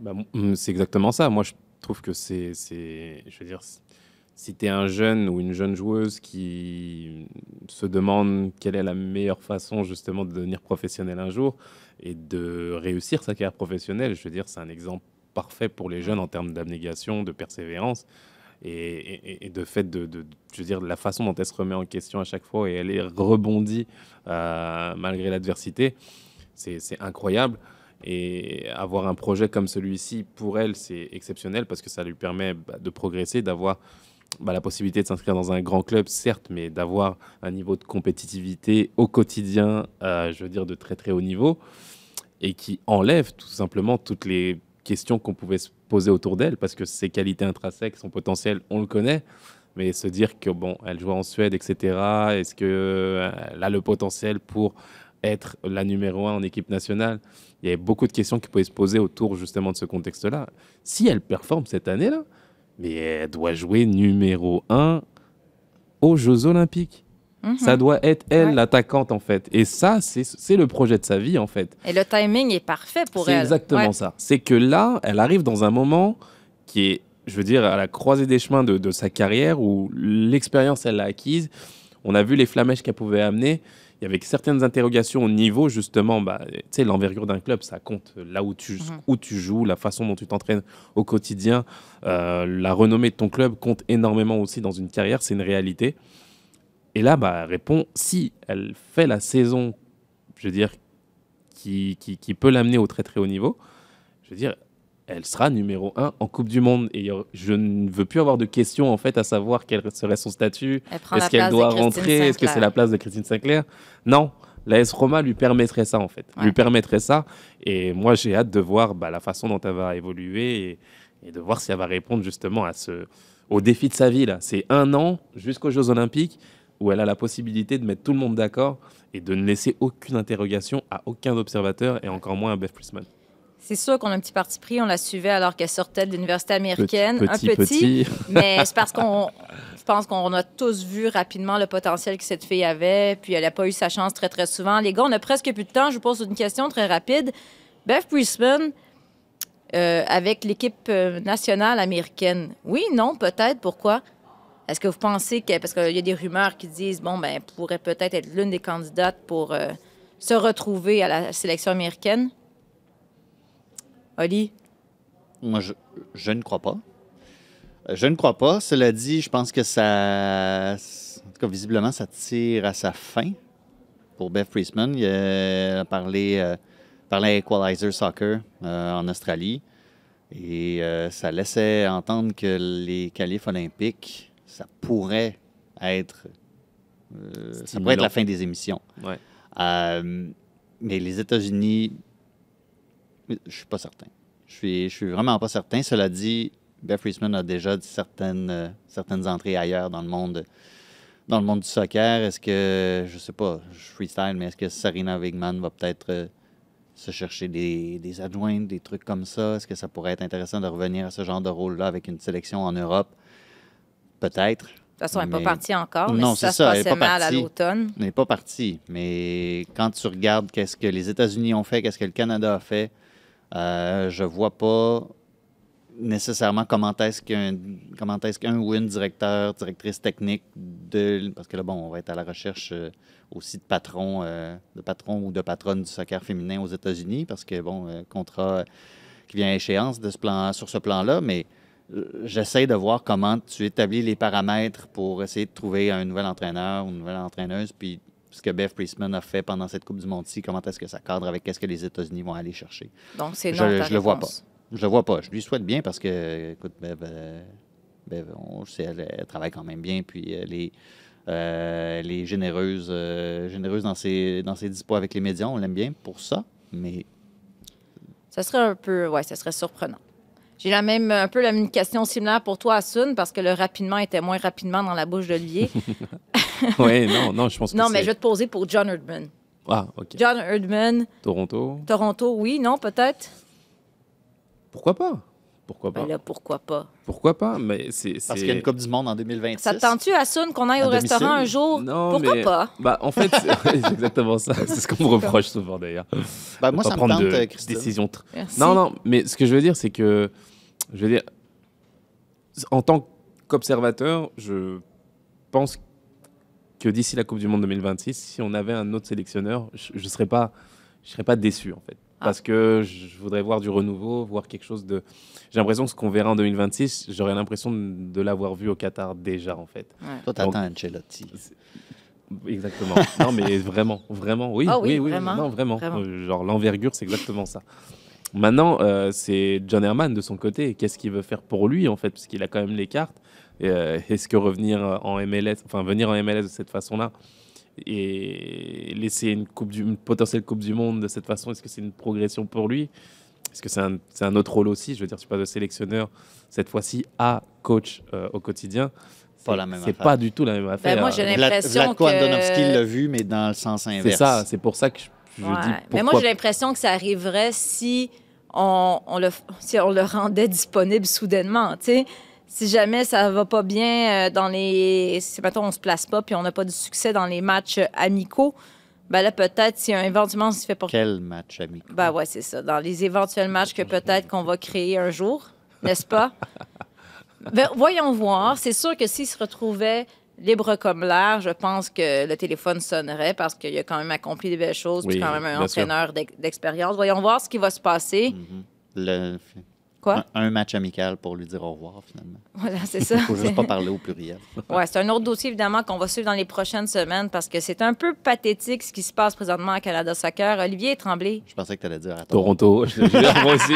Bah, c'est exactement ça. Moi, je trouve que c'est, je veux dire, si tu es un jeune ou une jeune joueuse qui se demande quelle est la meilleure façon justement de devenir professionnel un jour et de réussir sa carrière professionnelle, je veux dire, c'est un exemple parfait pour les jeunes en termes d'abnégation, de persévérance et, de fait de, de- je veux dire, la façon dont elle se remet en question à chaque fois et elle est rebondie euh, malgré l'adversité, c'est, incroyable. Et avoir un projet comme celui-ci, pour elle, c'est exceptionnel parce que ça lui permet bah, de progresser, d'avoir bah, la possibilité de s'inscrire dans un grand club, certes, mais d'avoir un niveau de compétitivité au quotidien, euh, je veux dire, de très très haut niveau, et qui enlève tout simplement toutes les questions qu'on pouvait se poser autour d'elle, parce que ses qualités intrinsèques, son potentiel, on le connaît, mais se dire que, bon, elle joue en Suède, etc., est-ce qu'elle a le potentiel pour être la numéro un en équipe nationale il y avait beaucoup de questions qui pouvaient se poser autour justement de ce contexte-là. Si elle performe cette année-là, mais elle doit jouer numéro un aux Jeux Olympiques. Mhm. Ça doit être elle, Ouais. l'attaquante, en fait. Et ça, c'est c'est le projet de sa vie, en fait. Et le timing est parfait pour C'est elle. exactement Ouais. ça. C'est que là, elle arrive dans un moment qui est, je veux dire, à la croisée des chemins de, de sa carrière où l'expérience, elle l'a acquise. On a vu les flamèches qu'elle pouvait amener. Il y avait certaines interrogations au niveau, justement, bah, tu sais, l'envergure d'un club, ça compte là où tu, Mhm. où tu joues, la façon dont tu t'entraînes au quotidien. Euh, la renommée de ton club compte énormément aussi dans une carrière, c'est une réalité. Et là, bah, elle répond, si elle fait la saison, je veux dire, qui, qui, qui peut l'amener au très très haut niveau, je veux dire, elle sera numéro un en Coupe du Monde. Et je ne veux plus avoir de questions en fait à savoir quel serait son statut. Est-ce qu'elle doit rentrer? Est-ce que c'est la place de Christine Sinclair? Non, l'AS Roma lui permettrait ça, en fait. Ouais. Lui permettrait ça. Et moi, j'ai hâte de voir bah, la façon dont elle va évoluer et, et de voir si elle va répondre justement à ce, au défi de sa vie. là. C'est un an jusqu'aux Jeux Olympiques où elle a la possibilité de mettre tout le monde d'accord et de ne laisser aucune interrogation à aucun observateur et encore moins à Beth Priestman. C'est sûr qu'on a un petit parti pris. On la suivait alors qu'elle sortait de l'université américaine. Petit, un petit, petit. [laughs] Mais c'est parce qu'on. Je pense qu'on a tous vu rapidement le potentiel que cette fille avait, puis elle n'a pas eu sa chance très, très souvent. Les gars, on a presque plus de temps. Je vous pose une question très rapide. Beth Priestman, euh, avec l'équipe euh, nationale américaine, oui, non, peut-être, pourquoi? Est-ce que vous pensez que. Parce qu'il y a des rumeurs qui disent, bon, ben, elle pourrait peut-être être l'une des candidates pour euh, se retrouver à la sélection américaine? Oli? Moi, je, je ne crois pas. Euh, Je ne crois pas. Cela dit, je pense que ça. En tout cas, visiblement, ça tire à sa fin pour Beth Priestman. Il a parlé, euh, parlait à Equalizer Soccer euh, en Australie. Et euh, ça laissait entendre que les qualifs olympiques, ça pourrait être. euh, ça pourrait être la fin des émissions. Ouais. Euh, mais les États-Unis, je suis pas certain. Je suis, je suis vraiment pas certain. Cela dit, Beth Priestman a déjà certaines, euh, certaines entrées ailleurs dans le monde, dans le monde du soccer. Est-ce que, je sais pas, je freestyle, mais est-ce que Sarina Wigman va peut-être euh, se chercher des, des adjointes, des trucs comme ça? Est-ce que ça pourrait être intéressant de revenir à ce genre de rôle-là avec une sélection en Europe? Peut-être. De toute façon, elle n'est pas partie encore, mais Non, si ça c'est se elle passait pas mal à partie. l'automne. On n'est pas parti, mais quand tu regardes qu'est-ce que les États-Unis ont fait, qu'est-ce que le Canada a fait, euh, je vois pas nécessairement comment est-ce qu'un comment est-ce qu'un ou une directeur, directrice technique de parce que là bon, on va être à la recherche euh, aussi de patrons euh, de patrons ou de patronnes du soccer féminin aux États-Unis parce que bon, euh, contrat qui vient à échéance de ce plan sur ce plan-là, mais j'essaie de voir comment tu établis les paramètres pour essayer de trouver un nouvel entraîneur ou une nouvelle entraîneuse, puis ce que Beth Priestman a fait pendant cette Coupe du Monde, comment est-ce que ça cadre avec qu'est-ce que les États-Unis vont aller chercher? Donc, c'est Je- non. ta je le vois réponse. Je le vois pas. Je lui souhaite bien parce que, écoute, Bev, euh, Bev, on sait, elle, elle travaille quand même bien, puis elle est, euh, elle est généreuse, euh, généreuse dans ses, dans ses dispos avec les médias. On l'aime bien pour ça, mais Ça serait un peu, ouais, ça serait surprenant. J'ai la même, un peu la même question similaire pour toi, Asun, parce que le rapidement était moins rapidement dans la bouche d'Olivier. [laughs] [laughs] ouais, non, non, je pense que non, mais je vais te poser pour John Herdman. Ah, ok. John Herdman, Toronto, Toronto, oui, non, peut-être? pourquoi pas? Pourquoi pas? Ben là, pourquoi pas? Pourquoi pas? Mais c'est parce qu'il y a une Coupe du Monde en 2026. Ça te tente-tu, Asun, qu'on aille À au domicile? restaurant un jour? Non, pourquoi mais- pas? Bah, en fait, c'est [laughs] exactement ça. C'est ce qu'on me reproche souvent d'ailleurs. Ben, moi, pas ça me prendre tente, de Christine. décisions tr- Merci. Non, non, mais ce que je veux dire, c'est que, je veux dire, en tant qu'observateur, je pense que d'ici la Coupe du Monde 2026, si on avait un autre sélectionneur, je ne serais pas, je serais pas déçu en fait, Ah. parce que je voudrais voir du renouveau, voir quelque chose de. J'ai l'impression que ce qu'on verra en 2026, j'aurais l'impression de, de l'avoir vu au Qatar déjà en fait. Toi, t'attends Ancelotti. Exactement. non, mais [laughs] vraiment, vraiment, oui, Ah oui, oui, oui, vraiment, non, vraiment. vraiment. Euh, genre l'envergure, c'est exactement ça. Maintenant, euh, c'est John Herman de son côté. Qu'est-ce qu'il veut faire pour lui en fait, parce qu'il a quand même les cartes. Euh, Est-ce que revenir en MLS, enfin venir en MLS de cette façon-là et laisser une coupe du, une potentielle coupe du monde de cette façon, est-ce que c'est une progression pour lui? Est-ce que c'est un, c'est un autre rôle aussi? Je veux dire, tu passes de sélectionneur cette fois-ci à coach euh, au quotidien. Pas C'est- la même C'est affaire. pas du tout la même affaire. Ben, moi, j'ai Euh, l'impression que- Andonovski l'a vu, mais dans le sens inverse. c'est ça, c'est pour ça que je, je Ouais. dis pourquoi Mais moi, j'ai l'impression que ça arriverait si on, on le, si on le rendait disponible soudainement. tu sais. Si jamais ça va pas bien euh, dans les. Si, mettons, on se place pas puis on n'a pas de succès dans les matchs euh, amicaux, ben là, peut-être, si un éventuellement on se fait pas. Quel match, ami. Ben ouais, c'est ça. Dans les éventuels matchs que peut-être qu'on va créer un jour, n'est-ce pas? [laughs] Ben, voyons voir. C'est sûr que s'il se retrouvait libre comme l'air, je pense que le téléphone sonnerait parce qu'il a quand même accompli des belles choses, puis Oui, quand même un entraîneur d'ex- d'expérience. Voyons voir ce qui va se passer. Mhm. Le- Quoi? Un, un match amical pour lui dire au revoir, finalement. Voilà, c'est ça. Il faut juste pas parler au pluriel. C'est un autre dossier, évidemment, qu'on va suivre dans les prochaines semaines parce que c'est un peu pathétique ce qui se passe présentement à Canada Soccer. Olivier Tremblay. Je pensais que tu allais dire à. Toronto, je te jure, [laughs] moi aussi.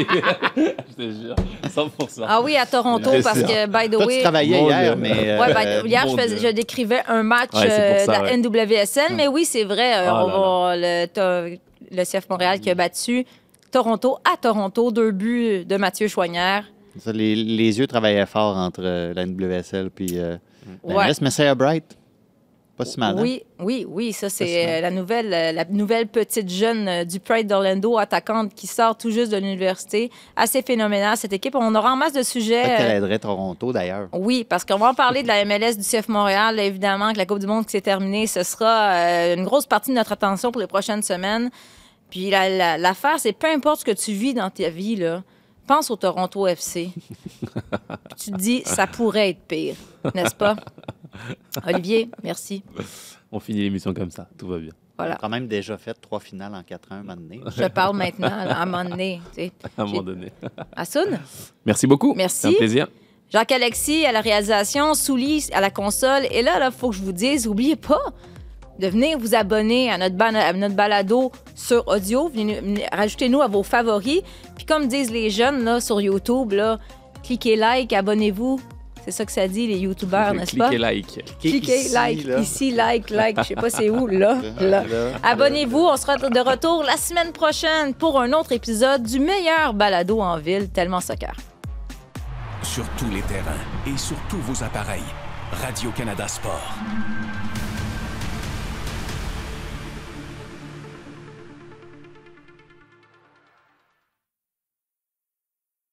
je te jure, 100%. Ah oui, à Toronto, parce que, by the Toi, tu way. travaillais hier, mais. Ouais, euh, ben, hier, je, faisais- je décrivais un match Ouais, euh, de la ouais. NWSL, mais oui, c'est vrai, euh, Ah on là va- le, le CF Montréal qui a battu Toronto à Toronto, deux buts de Mathieu Choignard. ça, les, les yeux travaillaient fort entre euh, la NWSL puis euh, la Ouais. Mais Messiah Bright. Pas si mal. hein? Oui, oui, oui, ça c'est euh, la nouvelle, la nouvelle petite jeune du Pride d'Orlando, attaquante qui sort tout juste de l'université. Assez phénoménale cette équipe. On aura en masse de sujets. Peut-être qu'elle aiderait Toronto, d'ailleurs. Oui, parce qu'on va en parler de la MLS du CF Montréal. Évidemment que la Coupe du Monde qui s'est terminée, ce sera une grosse partie de notre attention pour les prochaines semaines. Puis la- la- l'affaire, c'est peu importe ce que tu vis dans ta vie, là, pense au Toronto FC. [laughs] Puis tu te dis, ça pourrait être pire, n'est-ce pas? Olivier, merci. On finit l'émission comme ça, tout va bien. On a Voilà. quand même déjà fait trois finales en 4-1 un moment donné. Je parle maintenant, à un moment donné. tu sais. À un moment donné. Assoun? Merci beaucoup. Merci. C'est un plaisir. Jacques-Alexis à la réalisation, Souli à la console. Et là, il faut que je vous dise, n'oubliez pas de venir vous abonner à notre, ban- à notre balado sur audio. Venez nous- venez- Rajoutez-nous à vos favoris. Puis comme disent les jeunes là, sur YouTube, là, cliquez like, abonnez-vous. C'est ça que ça dit, les YouTubeurs, n'est-ce pas? Cliquez like. Cliquez Ici, like, là. ici, like, like. Je sais pas c'est où, [laughs] là, là. Abonnez-vous, on sera de retour la semaine prochaine pour un autre épisode du meilleur balado en ville, tellement soccer. Sur tous les terrains et sur tous vos appareils. Radio-Canada Sport.